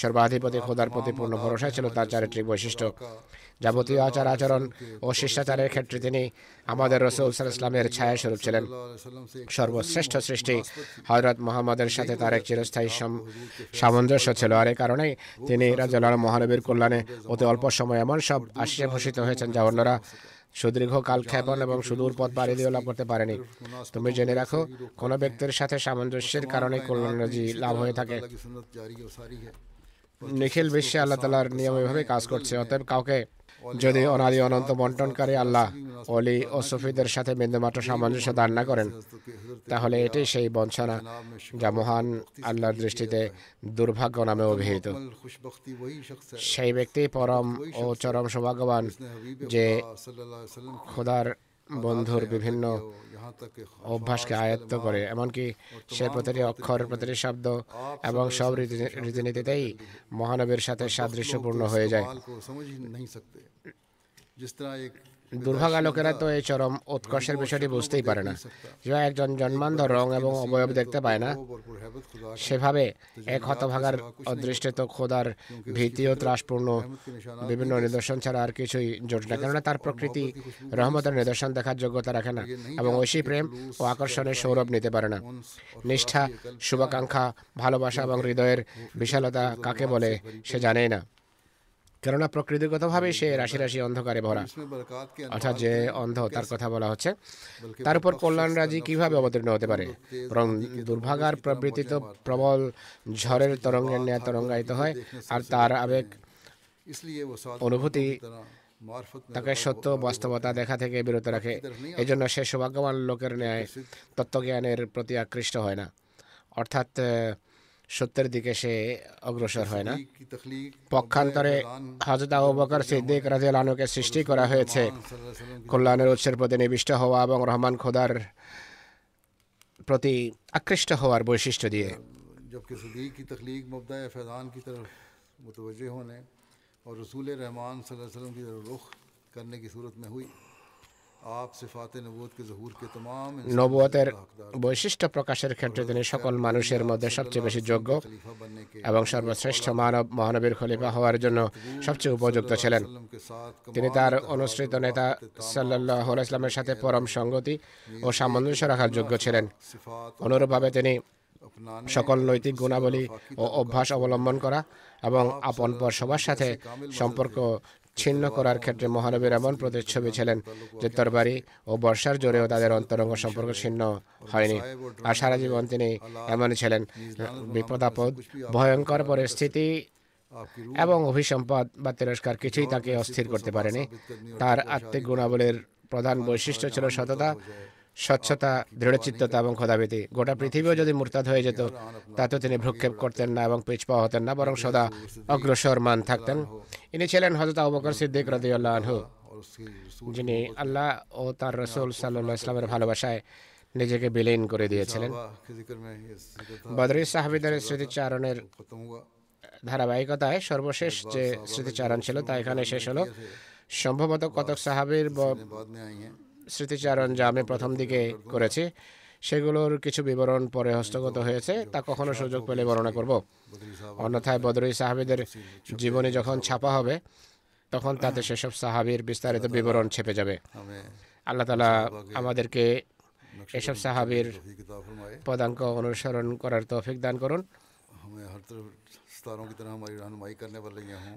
সর্বাধিপতি খোদার প্রতি পূর্ণ ভরসা ছিল তার চারিত্রিক বৈশিষ্ট্য। যাবতীয় আচার আচরণ ও শিষ্টাচারের ক্ষেত্রে তিনি আমাদের রসুল ইসলামের ছায়া স্বরূপ ছিলেন। সর্বশ্রেষ্ঠ সৃষ্টি হজরত মোহাম্মদের সাথে তার এক চিরস্থায়ী সামঞ্জস্য ছিল আর এ কারণেই তিনি রাজাল মহানবীর কল্যাণে অতি অল্প সময় এমন সব আশিসে ভূষিত হয়েছেন যা অন্যরা সুদীর্ঘ কাল ক্ষেপণ এবং সুদূর পথ পাড়ি দিয়েও লাভ করতে পারেনি। তুমি জেনে রাখো কোনো ব্যক্তির সাথে সামঞ্জস্যের কারণে কল্যাণরাজি লাভ হয়ে থাকে। নিখিল বিশ্বে আল্লাহ তালার নিয়ম এভাবে কাজ করছে অতএব কাউকে যদি অনাদি অনন্ত বন্টনকারী আল্লাহ অলি ও সুফিদের সাথে বিন্দুমাত্র সামঞ্জস্য দান না করেন তাহলে এটি সেই বঞ্চনা যা মহান আল্লাহর দৃষ্টিতে দুর্ভাগ্য নামে অভিহিত। সেই ব্যক্তি পরম ও চরম সৌভাগ্যবান যে খোদার বন্ধুর বিভিন্ন অভ্যাসকে আয়ত্ত করে, এমনকি সে প্রতিটি অক্ষর, প্রতিটি শব্দ এবং সব রীতিনীতিতেই মহানবীর সাথে সাদৃশ্যপূর্ণ হয়ে যায়। দুর্ভাগা লোকেরা তো এই চরম উৎকর্ষের বিষয়টি বুঝতেই পারে না। যে একজন জন্মান্ধ রং এবং অবয়ব দেখতে পায় না, সেভাবে এক হতভাগার অদৃষ্টে তো খোদার ভীতি ও ত্রাসপূর্ণ বিভিন্ন নিদর্শন ছাড়া আর কিছুই জোট না, কেননা তার প্রকৃতি রহমতের নিদর্শন দেখার যোগ্যতা রাখে না এবং ঐশী প্রেম ও আকর্ষণের সৌরভ নিতে পারে না। নিষ্ঠা, শুভাকাঙ্ক্ষা, ভালোবাসা এবং হৃদয়ের বিশালতা কাকে বলে সে জানেই না। কেননা প্রকৃতির কথাভাবে সে রাশি রাশি অন্ধকারে ভরা। অর্থাৎ যে অন্ধ তার কথা বলা হচ্ছে। তার উপর কল্যাণ রাজি কীভাবে অবতীর্ণ হতে পারে? বরং দুর্ভাগার প্রবৃত্তি তো প্রবল ঝড়ের তরঙ্গের ন্যায় তরঙ্গায়িত হয় আর তার আবেগ অনুভূতি তাকে সত্য বাস্তবতা দেখা থেকে বিরত রাখে। এই জন্য সে সৌভাগ্যবান লোকের ন্যায় তত্ত্বজ্ঞানের প্রতি আকৃষ্ট হয় না। অর্থাৎ সত্যের দিকে সে অগ্রসর হয় না। পক্ষান্তরে হজরত আবু বকর সিদ্দিক রাজিয়াল আনুকে সৃষ্টি করা হয়েছে। কল্যাণের উৎসের প্রতি নিবিষ্ট হওয়া এবং রহমান খোদার প্রতি আকৃষ্ট হওয়ার বৈশিষ্ট্য দিয়ে। رسول رحمان صلی اللہ علیہ وسلم کی طرف رخ کرنے کی صورت میں ہوئی নবুয়তের বৈশিষ্ট্য প্রকাশের ক্ষেত্রে তিনি সকল মানুষের মধ্যে সবচেয়ে বেশি যোগ্য এবং সর্বশ্রেষ্ঠ মানব মহানবীর খলিফা হওয়ার জন্য সবচেয়ে উপযুক্ত ছিলেন। তিনি তার অনুসৃত নেতা সাল্লাহ ইসলামের সাথে পরম সঙ্গতি ও সামঞ্জস্য রাখার যোগ্য ছিলেন। অনুরূপভাবে তিনি সকল নৈতিক গুণাবলী ও অভ্যাস অবলম্বন করা এবং আপন পর সবার সাথে সম্পর্ক ছিন্ন করার ক্ষেত্রে মহানবীর এমন প্রতিচ্ছবি ছিলেন যে তরবারি ও বর্ষার জোরেও তাদের অন্তরঙ্গ সম্পর্ক ছিন্ন হয়নি। আর সারা জীবন তিনি এমন ছিলেন। বিপদাপদ, ভয়ঙ্কর পরিস্থিতি এবং অভিসম্পদ বা তিরস্কার কিছুই তাকে অস্থির করতে পারেনি। তার আত্মিক গুণাবলীর প্রধান বৈশিষ্ট্য ছিল সততা স্বচ্ছতা, দৃঢ়চিত্ততা এবং খোদাবিতি গোটা পৃথিবীও যদি মুরতাদ হয়ে যেত তাতে তিনি ভ্রক্ষেপ করতেন না এবং পিছপা হতেন না, বরং সদা অগ্রসর মান থাকতেন। ইনি ছিলেন হজরত আবকর সিদ্দিক রদিউল্লাহ আনহু, যিনি আল্লাহ ও তার রসুল সাল্লা ইসলামের ভালোবাসায় নিজেকে বিলীন করে দিয়েছিলেন। বদরি সাহাবিদের স্মৃতিচারণের ধারাবাহিকতায় সর্বশেষ যে স্মৃতিচারণ ছিল তা এখানে শেষ হলো। সম্ভবত কতক সাহাবির স্মৃতিচারণ যা আমি প্রথম দিকে করেছি, সেগুলোর কিছু বিবরণ পরে হস্তগত হয়েছে, তা কখনো সুযোগ পেলে বর্ণনা করব। অন্যথায় বদরুই সাহাবিদের জীবনী যখন ছাপা হবে, তখন তাতে সেসব সাহাবির বিস্তারিত বিবরণ ছেপে যাবে। আল্লাহ তালা আমাদেরকে এসব সাহাবির পদাঙ্ক অনুসরণ করার তৌফিক দান করুন।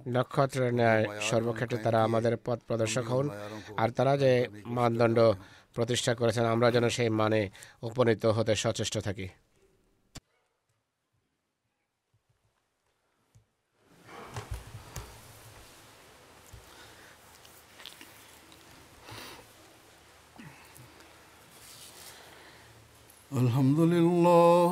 নক্ষত্র ন্যায় সর্বক্ষেত্রে তারা আমাদের পথ প্রদর্শক হন আর তারা যে মানদণ্ড প্রতিষ্ঠা করেছেন আমরা যেন সেই মানে উপনীত হতে সচেষ্ট থাকি আলহামদুলিল্লাহ